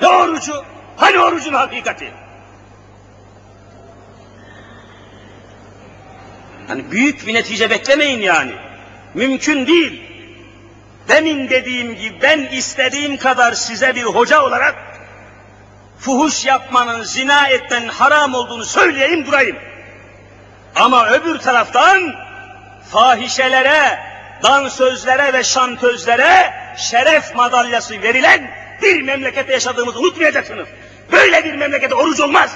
Ne orucu? Hani orucun hakikati? Hani büyük bir netice beklemeyin yani. Mümkün değil. Demin dediğim gibi ben istediğim kadar size bir hoca olarak fuhuş yapmanın, zina etmenin haram olduğunu söyleyeyim durayım. Ama öbür taraftan fahişelere, dansözlere ve şantözlere şeref madalyası verilen bir memlekette yaşadığımızı unutmayacaksınız. Böyle bir memlekette oruç olmaz.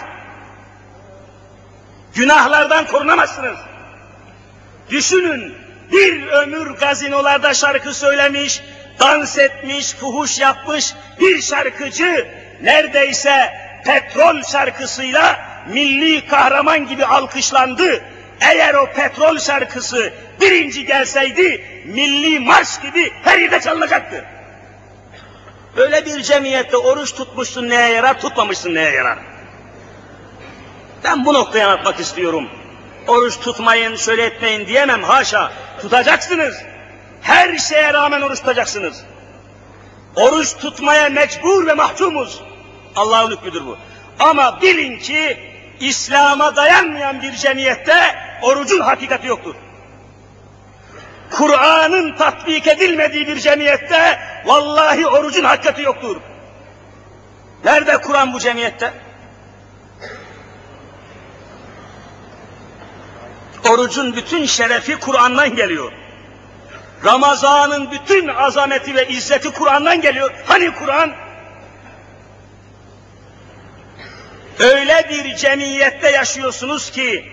Günahlardan korunamazsınız. Düşünün bir ömür gazinolarda şarkı söylemiş, dans etmiş, fuhuş yapmış bir şarkıcı neredeyse petrol şarkısıyla milli kahraman gibi alkışlandı. Eğer o petrol şarkısı birinci gelseydi milli marş gibi her yerde çalınacaktı. Böyle bir cemiyette oruç tutmuşsun neye yarar, tutmamışsın neye yarar? Ben bu noktaya anlatmak istiyorum. Oruç tutmayın, şöyle etmeyin diyemem haşa. Tutacaksınız. Her şeye rağmen oruç tutacaksınız. Oruç tutmaya mecbur ve mahkumuz. Allah'ın hükmüdür bu. Ama bilin ki İslam'a dayanmayan bir cemiyette orucun hakikati yoktur. Kur'an'ın tatbik edilmediği bir cemiyette vallahi orucun hakikati yoktur. Nerede Kur'an bu cemiyette? Orucun bütün şerefi Kur'an'dan geliyor. Ramazan'ın bütün azameti ve izzeti Kur'an'dan geliyor. Hani Kur'an? Öyle bir cemiyette yaşıyorsunuz ki,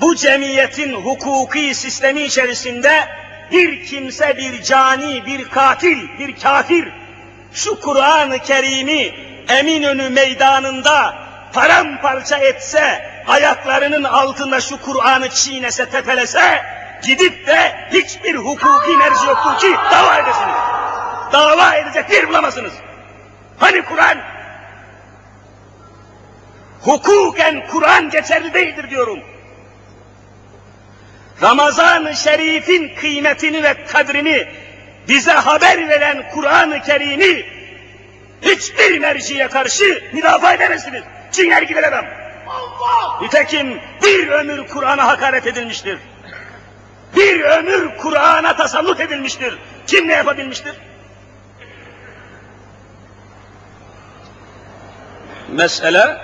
bu cemiyetin hukuki sistemi içerisinde bir kimse, bir cani, bir katil, bir kafir, şu Kur'an-ı Kerim'i Eminönü meydanında paramparça etse, ayaklarının altında şu Kur'an'ı çiğnese, tepelese, gidip de hiçbir hukuki merci yoktur ki dava edesiniz. Dava edecek bir bulamazsınız. Hani Kur'an? Hukuken Kur'an geçerli değildir diyorum. Ramazan-ı Şerif'in kıymetini ve kadrini bize haber veren Kur'an-ı Kerim'i hiçbir merciye karşı müdafaa edemezsiniz. Çinger gibi adam. Nitekim bir ömür Kur'an'a hakaret edilmiştir. Bir ömür Kur'an'a tasallut edilmiştir. Kim ne yapabilmiştir? Mesele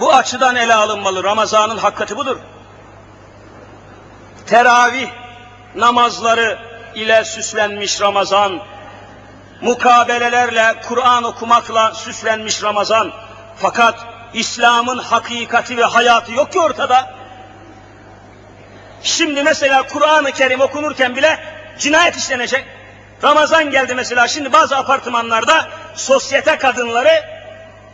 bu açıdan ele alınmalı. Ramazan'ın hakikati budur. Teravih namazları ile süslenmiş Ramazan, mukabelelerle, Kur'an okumakla süslenmiş Ramazan. Fakat İslam'ın hakikati ve hayatı yok ki ortada. Şimdi mesela Kur'an-ı Kerim okunurken bile cinayet işlenecek. Ramazan geldi mesela şimdi bazı apartmanlarda sosyete kadınları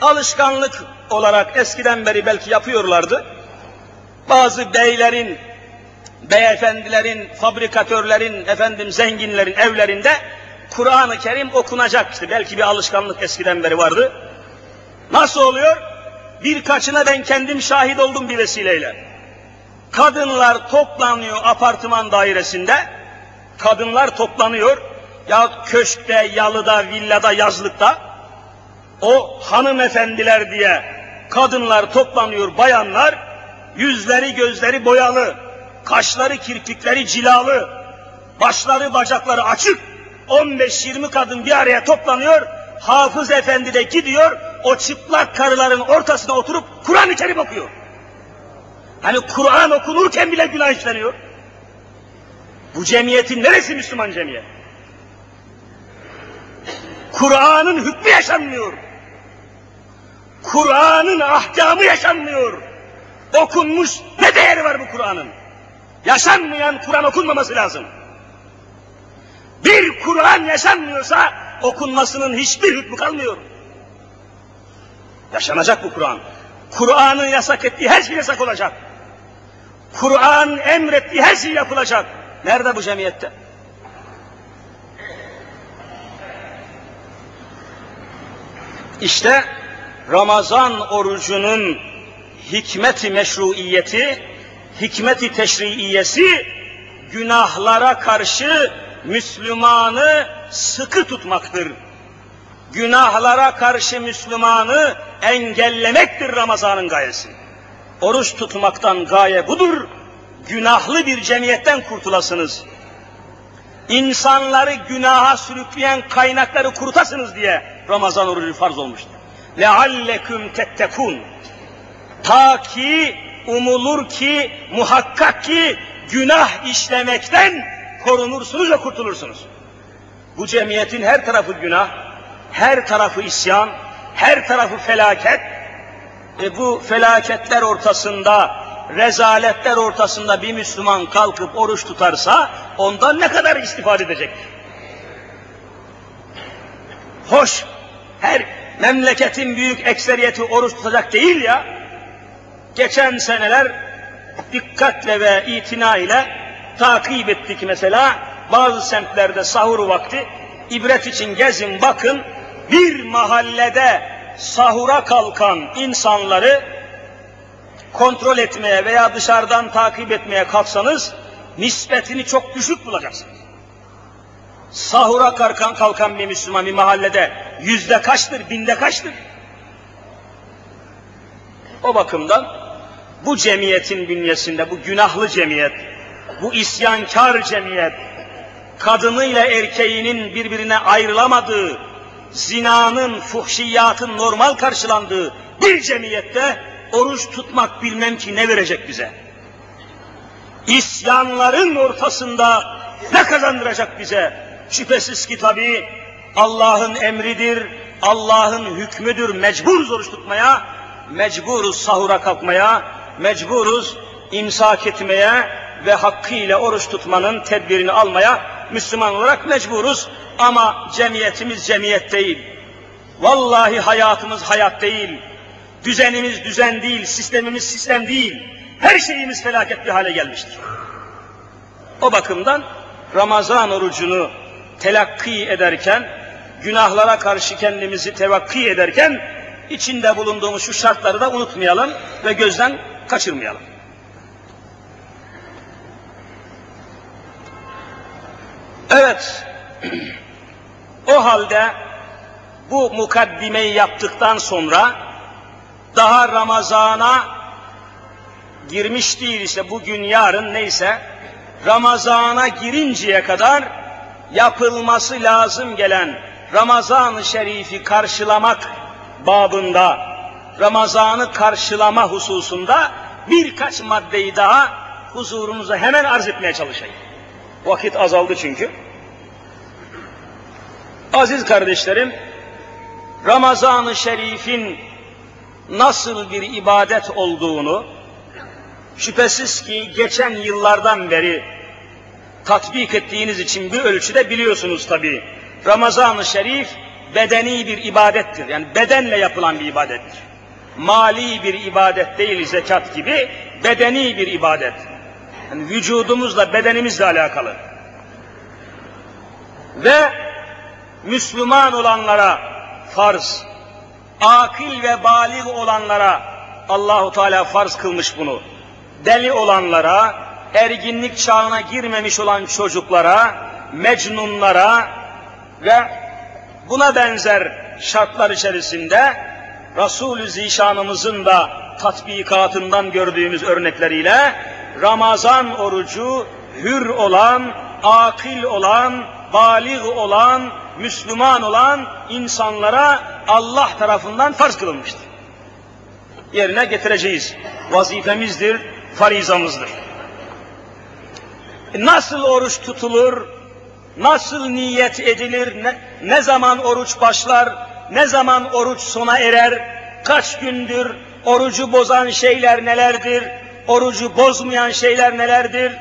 alışkanlık olarak eskiden beri belki yapıyorlardı. Bazı beylerin, beyefendilerin, fabrikatörlerin, efendim zenginlerin evlerinde Kur'an-ı Kerim okunacak. Belki bir alışkanlık eskiden beri vardı. Nasıl oluyor? Birkaçına ben kendim şahit oldum bir vesileyle. Kadınlar toplanıyor apartman dairesinde, kadınlar toplanıyor, ya köşkte, yalıda, villada, yazlıkta, o hanımefendiler diye kadınlar toplanıyor, bayanlar, yüzleri gözleri boyalı, kaşları kirpikleri cilalı, başları bacakları açık, 15-20 kadın bir araya toplanıyor, Hafız Efendi de gidiyor, o çıplak karıların ortasına oturup Kur'an-ı Kerim okuyor. Hani Kur'an okunurken bile günah işleniyor. Bu cemiyetin neresi Müslüman cemiyet? Kur'an'ın hükmü yaşanmıyor. Kur'an'ın ahkamı yaşanmıyor. Okunmuş ne değeri var bu Kur'an'ın? Yaşanmayan Kur'an okunmaması lazım. Bir Kur'an yaşanmıyorsa okunmasının hiçbir hükmü kalmıyor. Yaşanacak bu Kur'an. Kur'an'ın yasak ettiği her şey yasak olacak. Kur'an emrettiği her şey yapılacak. Nerede bu cemiyette? İşte Ramazan orucunun hikmeti meşruiyeti, hikmeti teşriiyesi günahlara karşı Müslümanı sıkı tutmaktır. Günahlara karşı Müslümanı engellemektir Ramazan'ın gayesi. Oruç tutmaktan gaye budur. Günahlı bir cemiyetten kurtulasınız. İnsanları günaha sürükleyen kaynakları kurutasınız diye Ramazan orucu farz olmuştur. لَعَلَّكُمْ تَتَّكُونَ Ta ki umulur ki muhakkak ki günah işlemekten korunursunuz ve kurtulursunuz. Bu cemiyetin her tarafı günah, her tarafı isyan, her tarafı felaket. E bu felaketler ortasında, rezaletler ortasında bir Müslüman kalkıp oruç tutarsa ondan ne kadar istifade edecek? Hoş, her memleketin büyük ekseriyeti oruç tutacak değil ya. Geçen seneler dikkatle ve itina ile takip ettik mesela bazı semtlerde sahur vakti ibret için gezin bakın bir mahallede sahura kalkan insanları kontrol etmeye veya dışarıdan takip etmeye kalksanız nispetini çok düşük bulacaksınız. Sahura kalkan, kalkan bir Müslüman bir mahallede yüzde kaçtır, binde kaçtır? O bakımdan bu cemiyetin bünyesinde, bu günahlı cemiyet, bu isyankar cemiyet, kadınıyla erkeğinin birbirine ayrılamadığı, zinanın, fuhşiyatın normal karşılandığı bir cemiyette oruç tutmak bilmem ki ne verecek bize. İsyanların ortasında ne kazandıracak bize? Şüphesiz ki tabi Allah'ın emridir, Allah'ın hükmüdür, mecburuz oruç tutmaya, mecburuz sahura kalkmaya, mecburuz imsak etmeye ve hakkıyla oruç tutmanın tedbirini almaya Müslüman olarak mecburuz ama cemiyetimiz cemiyet değil. Vallahi hayatımız hayat değil. Düzenimiz düzen değil, sistemimiz sistem değil. Her şeyimiz felaket bir hale gelmiştir. O bakımdan Ramazan orucunu telakki ederken, günahlara karşı kendimizi tevakki ederken, içinde bulunduğumuz şu şartları da unutmayalım ve gözden kaçırmayalım. Evet, o halde bu mukaddimeyi yaptıktan sonra daha Ramazan'a girmiş değil ise bugün yarın neyse Ramazan'a girinceye kadar yapılması lazım gelen Ramazan-ı Şerif'i karşılamak babında Ramazan'ı karşılama hususunda birkaç maddeyi daha huzurunuza hemen arz etmeye çalışayım. Vakit azaldı çünkü. Aziz kardeşlerim, Ramazan-ı Şerif'in nasıl bir ibadet olduğunu, şüphesiz ki geçen yıllardan beri tatbik ettiğiniz için bir ölçüde biliyorsunuz tabi. Ramazan-ı Şerif bedeni bir ibadettir. Yani bedenle yapılan bir ibadettir. Mali bir ibadet değil zekat gibi, bedeni bir ibadet. Yani vücudumuzla, bedenimizle alakalı. Ve Müslüman olanlara farz. akil ve balik olanlara Allahu Teala farz kılmış bunu. Deli olanlara, erginlik çağına girmemiş olan çocuklara, mecnunlara ve buna benzer şartlar içerisinde Resulü Zişanımızın da tatbikatından gördüğümüz örnekleriyle Ramazan orucu hür olan, akil olan, balik olan, Müslüman olan insanlara Allah tarafından farz kılınmıştır. Yerine getireceğiz. Vazifemizdir, farizamızdır. Nasıl oruç tutulur, nasıl niyet edilir, ne, ne zaman oruç başlar, ne zaman oruç sona erer, kaç gündür orucu bozan şeyler nelerdir, orucu bozmayan şeyler nelerdir?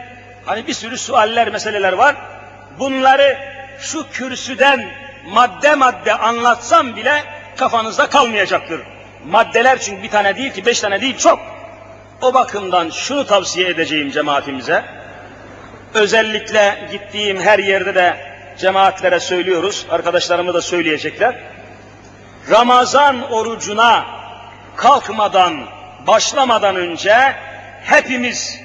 Hani bir sürü sualler, meseleler var. Bunları şu kürsüden madde madde anlatsam bile kafanızda kalmayacaktır. Maddeler çünkü bir tane değil ki beş tane değil çok. O bakımdan şunu tavsiye edeceğim cemaatimize. Özellikle gittiğim her yerde de cemaatlere söylüyoruz, arkadaşlarımı da söyleyecekler. Ramazan orucuna kalkmadan, başlamadan önce hepimiz,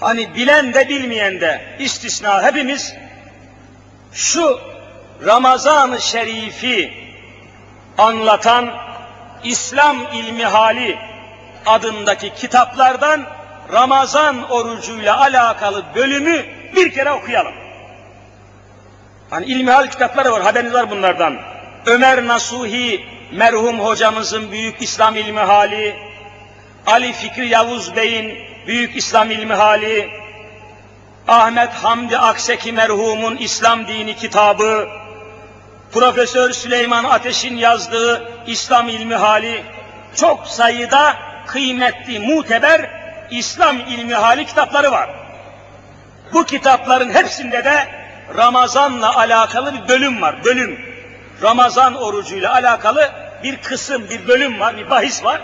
hani bilen de bilmeyen de istisna hepimiz şu Ramazan-ı Şerif'i anlatan İslam İlmi Hali adındaki kitaplardan Ramazan orucuyla alakalı bölümü bir kere okuyalım. Hani ilmihal kitapları var, haberiniz var bunlardan. Ömer Nasuhi merhum hocamızın büyük İslam ilmi hali, Ali Fikri Yavuz Bey'in büyük İslam ilmi hali, Ahmet Hamdi Akseki merhumun İslam dini kitabı, Profesör Süleyman Ateş'in yazdığı İslam ilmi hali, çok sayıda kıymetli, muteber İslam ilmi hali kitapları var. Bu kitapların hepsinde de Ramazan'la alakalı bir bölüm var, bölüm. Ramazan orucuyla alakalı bir kısım, bir bölüm var, bir bahis var.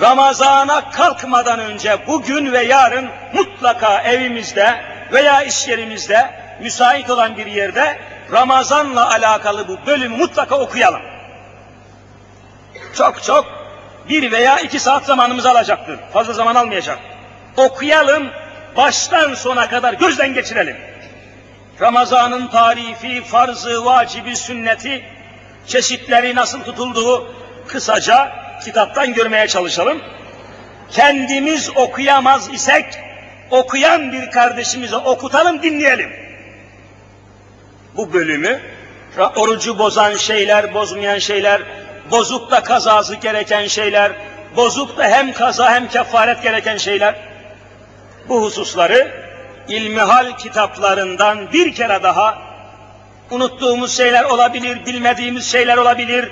Ramazana kalkmadan önce bugün ve yarın mutlaka evimizde veya iş yerimizde müsait olan bir yerde Ramazanla alakalı bu bölümü mutlaka okuyalım. Çok çok bir veya iki saat zamanımızı alacaktır. Fazla zaman almayacak. Okuyalım, baştan sona kadar gözden geçirelim. Ramazanın tarifi, farzı, vacibi, sünneti, çeşitleri nasıl tutulduğu kısaca kitaptan görmeye çalışalım. Kendimiz okuyamaz isek, okuyan bir kardeşimize okutalım, dinleyelim. Bu bölümü, orucu bozan şeyler, bozmayan şeyler, bozuk da kazası gereken şeyler, bozuk da hem kaza hem kefaret gereken şeyler, bu hususları ilmihal kitaplarından bir kere daha unuttuğumuz şeyler olabilir, bilmediğimiz şeyler olabilir,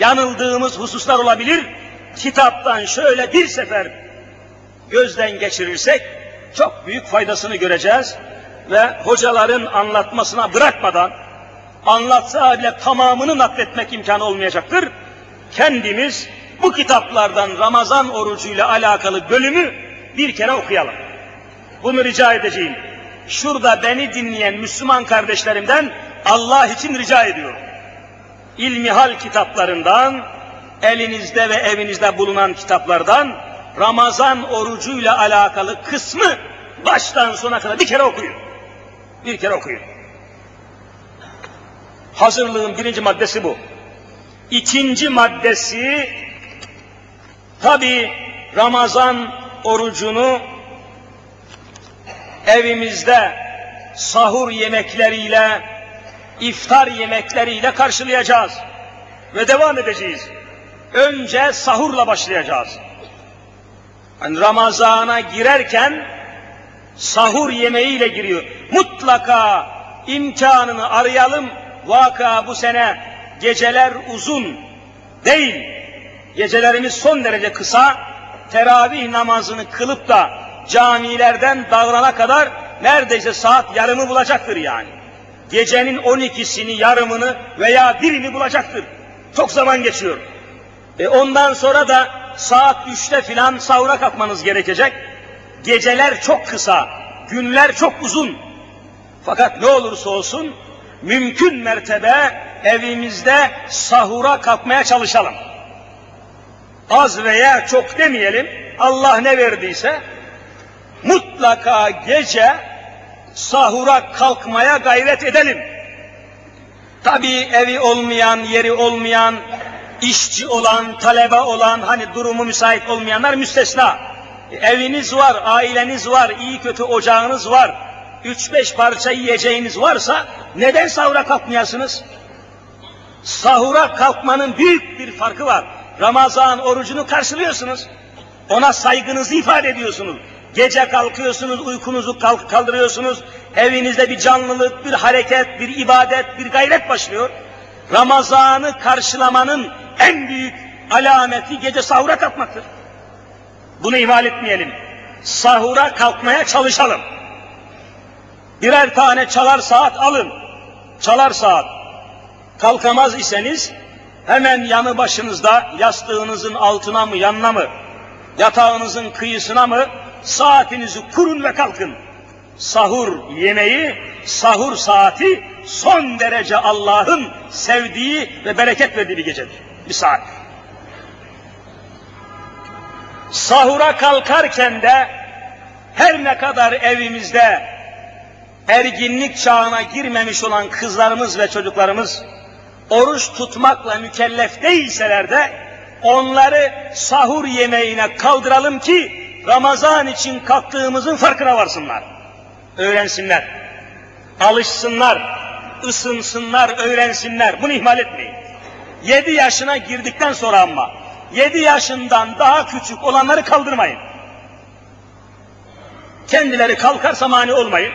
yanıldığımız hususlar olabilir. Kitaptan şöyle bir sefer gözden geçirirsek çok büyük faydasını göreceğiz ve hocaların anlatmasına bırakmadan anlatsa bile tamamını nakletmek imkanı olmayacaktır. Kendimiz bu kitaplardan Ramazan orucuyla alakalı bölümü bir kere okuyalım. Bunu rica edeceğim. Şurada beni dinleyen Müslüman kardeşlerimden Allah için rica ediyorum. İlmihal kitaplarından, elinizde ve evinizde bulunan kitaplardan Ramazan orucuyla alakalı kısmı baştan sona kadar bir kere okuyun. Bir kere okuyun. Hazırlığın birinci maddesi bu. İkinci maddesi tabi Ramazan orucunu evimizde sahur yemekleriyle, iftar yemekleriyle karşılayacağız. Ve devam edeceğiz. Önce sahurla başlayacağız. Yani Ramazana girerken sahur yemeğiyle giriyor. Mutlaka imkanını arayalım. Vaka bu sene geceler uzun değil. Gecelerimiz son derece kısa. Teravih namazını kılıp da camilerden dağılana kadar neredeyse saat yarımı bulacaktır yani. Gecenin 12'sini, yarımını veya birini bulacaktır. Çok zaman geçiyor. E ondan sonra da saat 3'te filan sahura kalkmanız gerekecek. Geceler çok kısa, günler çok uzun. Fakat ne olursa olsun mümkün mertebe evimizde sahura kalkmaya çalışalım. Az veya çok demeyelim, Allah ne verdiyse mutlaka gece sahura kalkmaya gayret edelim. Tabii evi olmayan, yeri olmayan, işçi olan, talebe olan, hani durumu müsait olmayanlar müstesna. Eviniz var, aileniz var, iyi kötü ocağınız var, üç beş parça yiyeceğiniz varsa neden sahura kalkmayasınız? Sahura kalkmanın büyük bir farkı var. Ramazan orucunu karşılıyorsunuz. Ona saygınızı ifade ediyorsunuz. Gece kalkıyorsunuz, uykunuzu kalk kaldırıyorsunuz. Evinizde bir canlılık, bir hareket, bir ibadet, bir gayret başlıyor. Ramazan'ı karşılamanın en büyük alameti gece sahura kalkmaktır. Bunu ihmal etmeyelim. Sahura kalkmaya çalışalım. Birer tane çalar saat alın. Çalar saat. Kalkamaz iseniz hemen yanı başınızda yastığınızın altına mı yanına mı yatağınızın kıyısına mı saatinizi kurun ve kalkın. Sahur yemeği, sahur saati son derece Allah'ın sevdiği ve bereket verdiği bir gecedir. Bir saat. Sahura kalkarken de her ne kadar evimizde erginlik çağına girmemiş olan kızlarımız ve çocuklarımız oruç tutmakla mükellef değilseler de onları sahur yemeğine kaldıralım ki Ramazan için kalktığımızın farkına varsınlar. Öğrensinler. Alışsınlar. ısınsınlar, öğrensinler. Bunu ihmal etmeyin. Yedi yaşına girdikten sonra ama yedi yaşından daha küçük olanları kaldırmayın. Kendileri kalkarsa mani olmayın.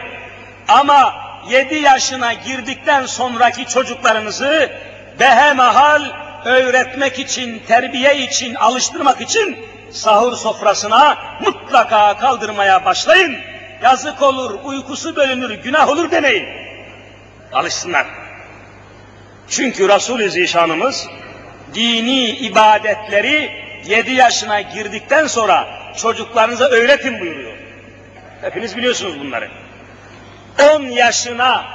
Ama yedi yaşına girdikten sonraki çocuklarınızı behemahal öğretmek için, terbiye için, alıştırmak için sahur sofrasına mutlaka kaldırmaya başlayın. Yazık olur, uykusu bölünür, günah olur demeyin. Alışsınlar. Çünkü Resul-i Zişanımız dini ibadetleri yedi yaşına girdikten sonra çocuklarınıza öğretin buyuruyor. Hepiniz biliyorsunuz bunları. On yaşına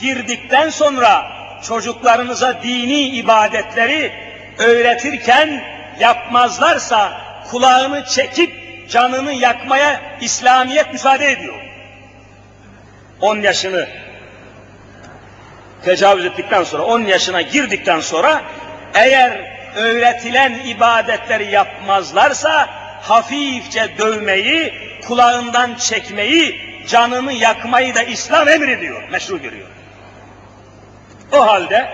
girdikten sonra çocuklarınıza dini ibadetleri öğretirken yapmazlarsa kulağını çekip canını yakmaya İslamiyet müsaade ediyor. On yaşını tecavüz ettikten sonra, on yaşına girdikten sonra eğer öğretilen ibadetleri yapmazlarsa hafifçe dövmeyi, kulağından çekmeyi, canını yakmayı da İslam emrediyor, meşru görüyor. O halde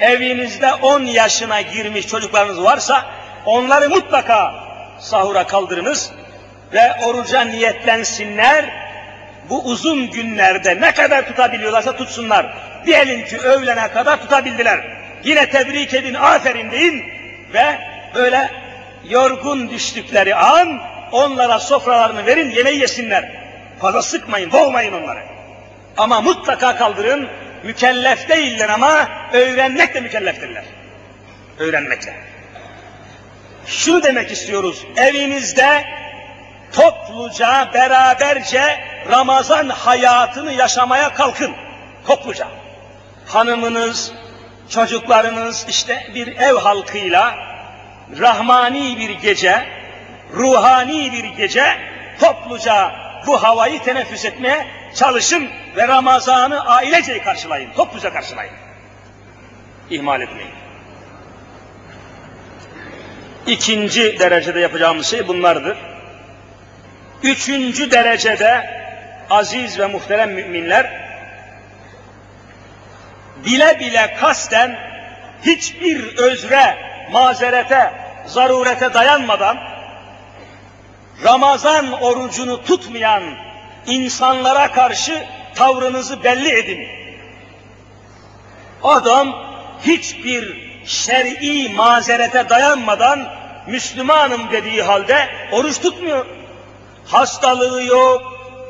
evinizde on yaşına girmiş çocuklarınız varsa onları mutlaka sahura kaldırınız ve oruca niyetlensinler. Bu uzun günlerde ne kadar tutabiliyorlarsa tutsunlar. Diyelim ki öğlene kadar tutabildiler. Yine tebrik edin, aferin deyin ve böyle yorgun düştükleri an onlara sofralarını verin, yemeği yesinler. Fazla sıkmayın, boğmayın onları. Ama mutlaka kaldırın, mükellef değiller ama öğrenmekle mükelleftirler. Öğrenmekle. Şunu demek istiyoruz, evinizde topluca, beraberce Ramazan hayatını yaşamaya kalkın. Topluca. Hanımınız, çocuklarınız, işte bir ev halkıyla rahmani bir gece, ruhani bir gece topluca bu havayı teneffüs etmeye çalışın ve Ramazan'ı ailece karşılayın, topluca karşılayın. İhmal etmeyin. İkinci derecede yapacağımız şey bunlardır. Üçüncü derecede aziz ve muhterem müminler bile bile kasten hiçbir özre, mazerete, zarurete dayanmadan Ramazan orucunu tutmayan insanlara karşı tavrınızı belli edin. Adam hiçbir şer'i mazerete dayanmadan Müslümanım dediği halde oruç tutmuyor. Hastalığı yok,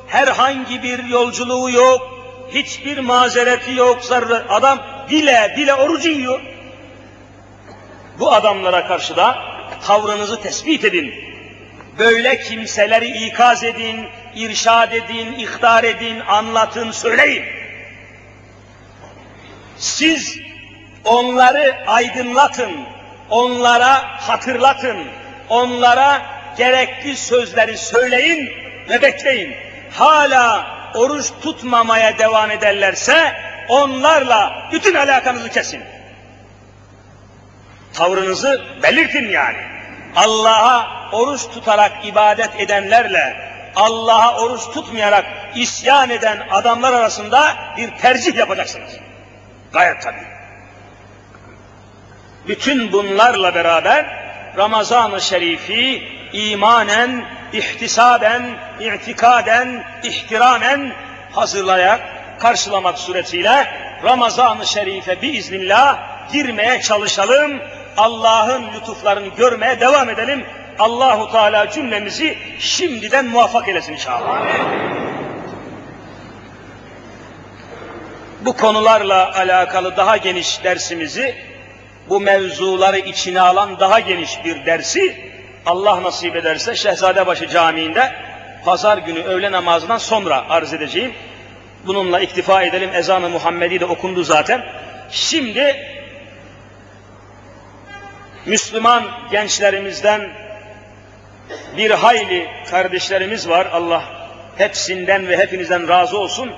herhangi bir yolculuğu yok, hiçbir mazereti yok. Adam bile bile orucu yiyor. Bu adamlara karşı da tavrınızı tespit edin. Böyle kimseleri ikaz edin, irşad edin, ihtar edin, anlatın, söyleyin. Siz onları aydınlatın, onlara hatırlatın, onlara gerekli sözleri söyleyin ve bekleyin. Hala oruç tutmamaya devam ederlerse onlarla bütün alakanızı kesin. Tavrınızı belirtin yani. Allah'a oruç tutarak ibadet edenlerle Allah'a oruç tutmayarak isyan eden adamlar arasında bir tercih yapacaksınız. Gayet tabii. Bütün bunlarla beraber Ramazan-ı Şerif'i imanen, ihtisaben, itikaden, ihtiramen hazırlayarak karşılamak suretiyle Ramazan-ı Şerif'e biiznillah girmeye çalışalım. Allah'ın lütuflarını görmeye devam edelim. Allahu Teala cümlemizi şimdiden muvaffak eylesin inşallah. Bu konularla alakalı daha geniş dersimizi, bu mevzuları içine alan daha geniş bir dersi Allah nasip ederse Şehzadebaşı Camii'nde pazar günü öğle namazından sonra arz edeceğim. Bununla iktifa edelim. Ezan-ı Muhammedi de okundu zaten. Şimdi Müslüman gençlerimizden bir hayli kardeşlerimiz var. Allah hepsinden ve hepinizden razı olsun.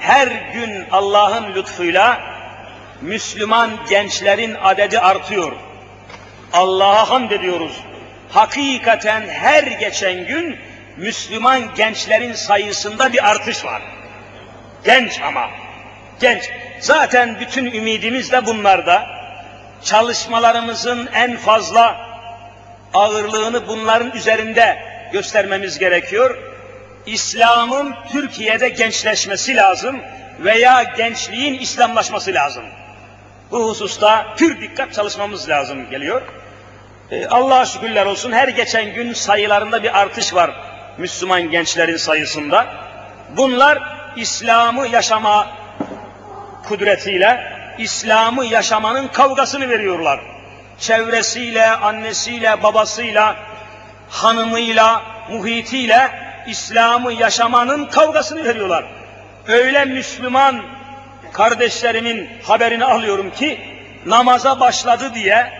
Her gün Allah'ın lütfuyla Müslüman gençlerin adedi artıyor. Allah'a hamd ediyoruz. Hakikaten her geçen gün Müslüman gençlerin sayısında bir artış var. Genç ama, genç. Zaten bütün ümidimiz de bunlarda. Çalışmalarımızın en fazla ağırlığını bunların üzerinde göstermemiz gerekiyor. İslam'ın Türkiye'de gençleşmesi lazım veya gençliğin İslamlaşması lazım. Bu hususta pür dikkat çalışmamız lazım geliyor. Ee, Allah'a şükürler olsun her geçen gün sayılarında bir artış var Müslüman gençlerin sayısında. Bunlar İslam'ı yaşama kudretiyle, İslam'ı yaşamanın kavgasını veriyorlar. Çevresiyle, annesiyle, babasıyla, hanımıyla, muhitiyle İslam'ı yaşamanın kavgasını veriyorlar. Öyle Müslüman kardeşlerimin haberini alıyorum ki namaza başladı diye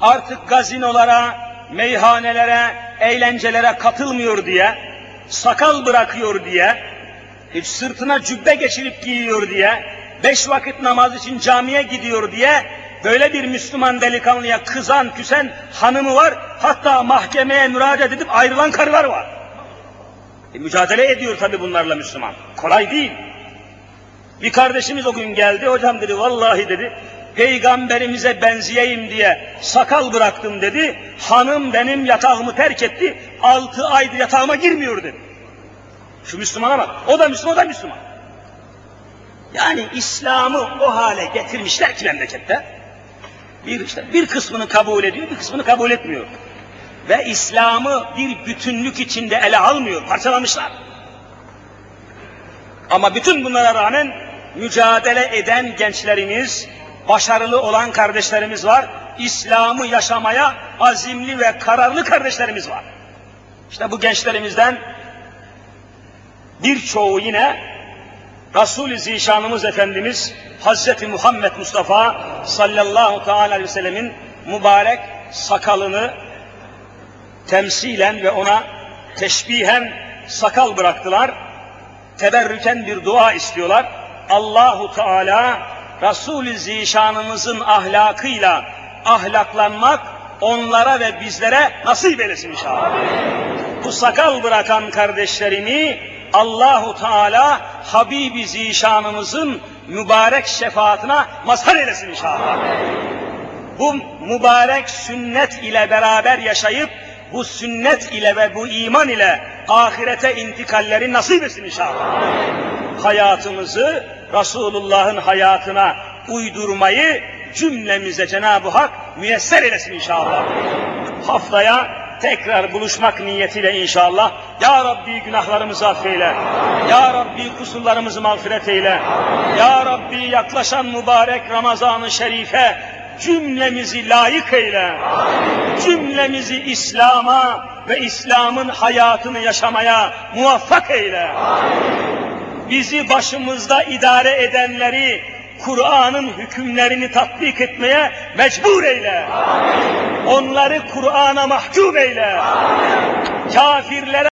artık gazinolara, meyhanelere, eğlencelere katılmıyor diye, sakal bırakıyor diye, sırtına cübbe geçirip giyiyor diye, beş vakit namaz için camiye gidiyor diye, böyle bir Müslüman delikanlıya kızan, küsen hanımı var, hatta mahkemeye müracaat edip ayrılan karılar var. E, mücadele ediyor tabi bunlarla Müslüman. Kolay değil. Bir kardeşimiz o gün geldi, hocam dedi, vallahi dedi, peygamberimize benzeyeyim diye sakal bıraktım dedi. Hanım benim yatağımı terk etti. Altı aydır yatağıma girmiyor dedi. Şu Müslümana bak. O da Müslüman, o da Müslüman. Yani İslam'ı o hale getirmişler ki memlekette. Bir işte bir kısmını kabul ediyor, bir kısmını kabul etmiyor. Ve İslam'ı bir bütünlük içinde ele almıyor, parçalamışlar. Ama bütün bunlara rağmen mücadele eden gençlerimiz, başarılı olan kardeşlerimiz var. İslam'ı yaşamaya azimli ve kararlı kardeşlerimiz var. İşte bu gençlerimizden birçoğu yine Resul-i Zişanımız Efendimiz Hazreti Muhammed Mustafa sallallahu teala aleyhi ve sellemin mübarek sakalını temsilen ve ona teşbihen sakal bıraktılar. Teberrüken bir dua istiyorlar. Allahu Teala Resul-i Zişanımızın ahlakıyla ahlaklanmak onlara ve bizlere nasip eylesin inşallah. Bu sakal bırakan kardeşlerimi Allahu Teala Habibi Zişanımızın mübarek şefaatine mazhar eylesin inşallah. Bu mübarek sünnet ile beraber yaşayıp bu sünnet ile ve bu iman ile ahirete intikalleri nasip etsin inşallah. Hayatımızı Resulullah'ın hayatına uydurmayı cümlemize Cenab-ı Hak müyesser eylesin inşallah. Haftaya tekrar buluşmak niyetiyle inşallah. Ya Rabbi günahlarımızı affeyle. Ya Rabbi kusurlarımızı mağfiret eyle. Ya Rabbi yaklaşan mübarek Ramazan-ı Şerife cümlemizi layık eyle. Cümlemizi İslam'a ve İslam'ın hayatını yaşamaya muvaffak eyle. Bizi başımızda idare edenleri
Kur'an'ın hükümlerini tatbik etmeye mecbur eyle. Onları Kur'an'a mahkum eyle. Kafirlere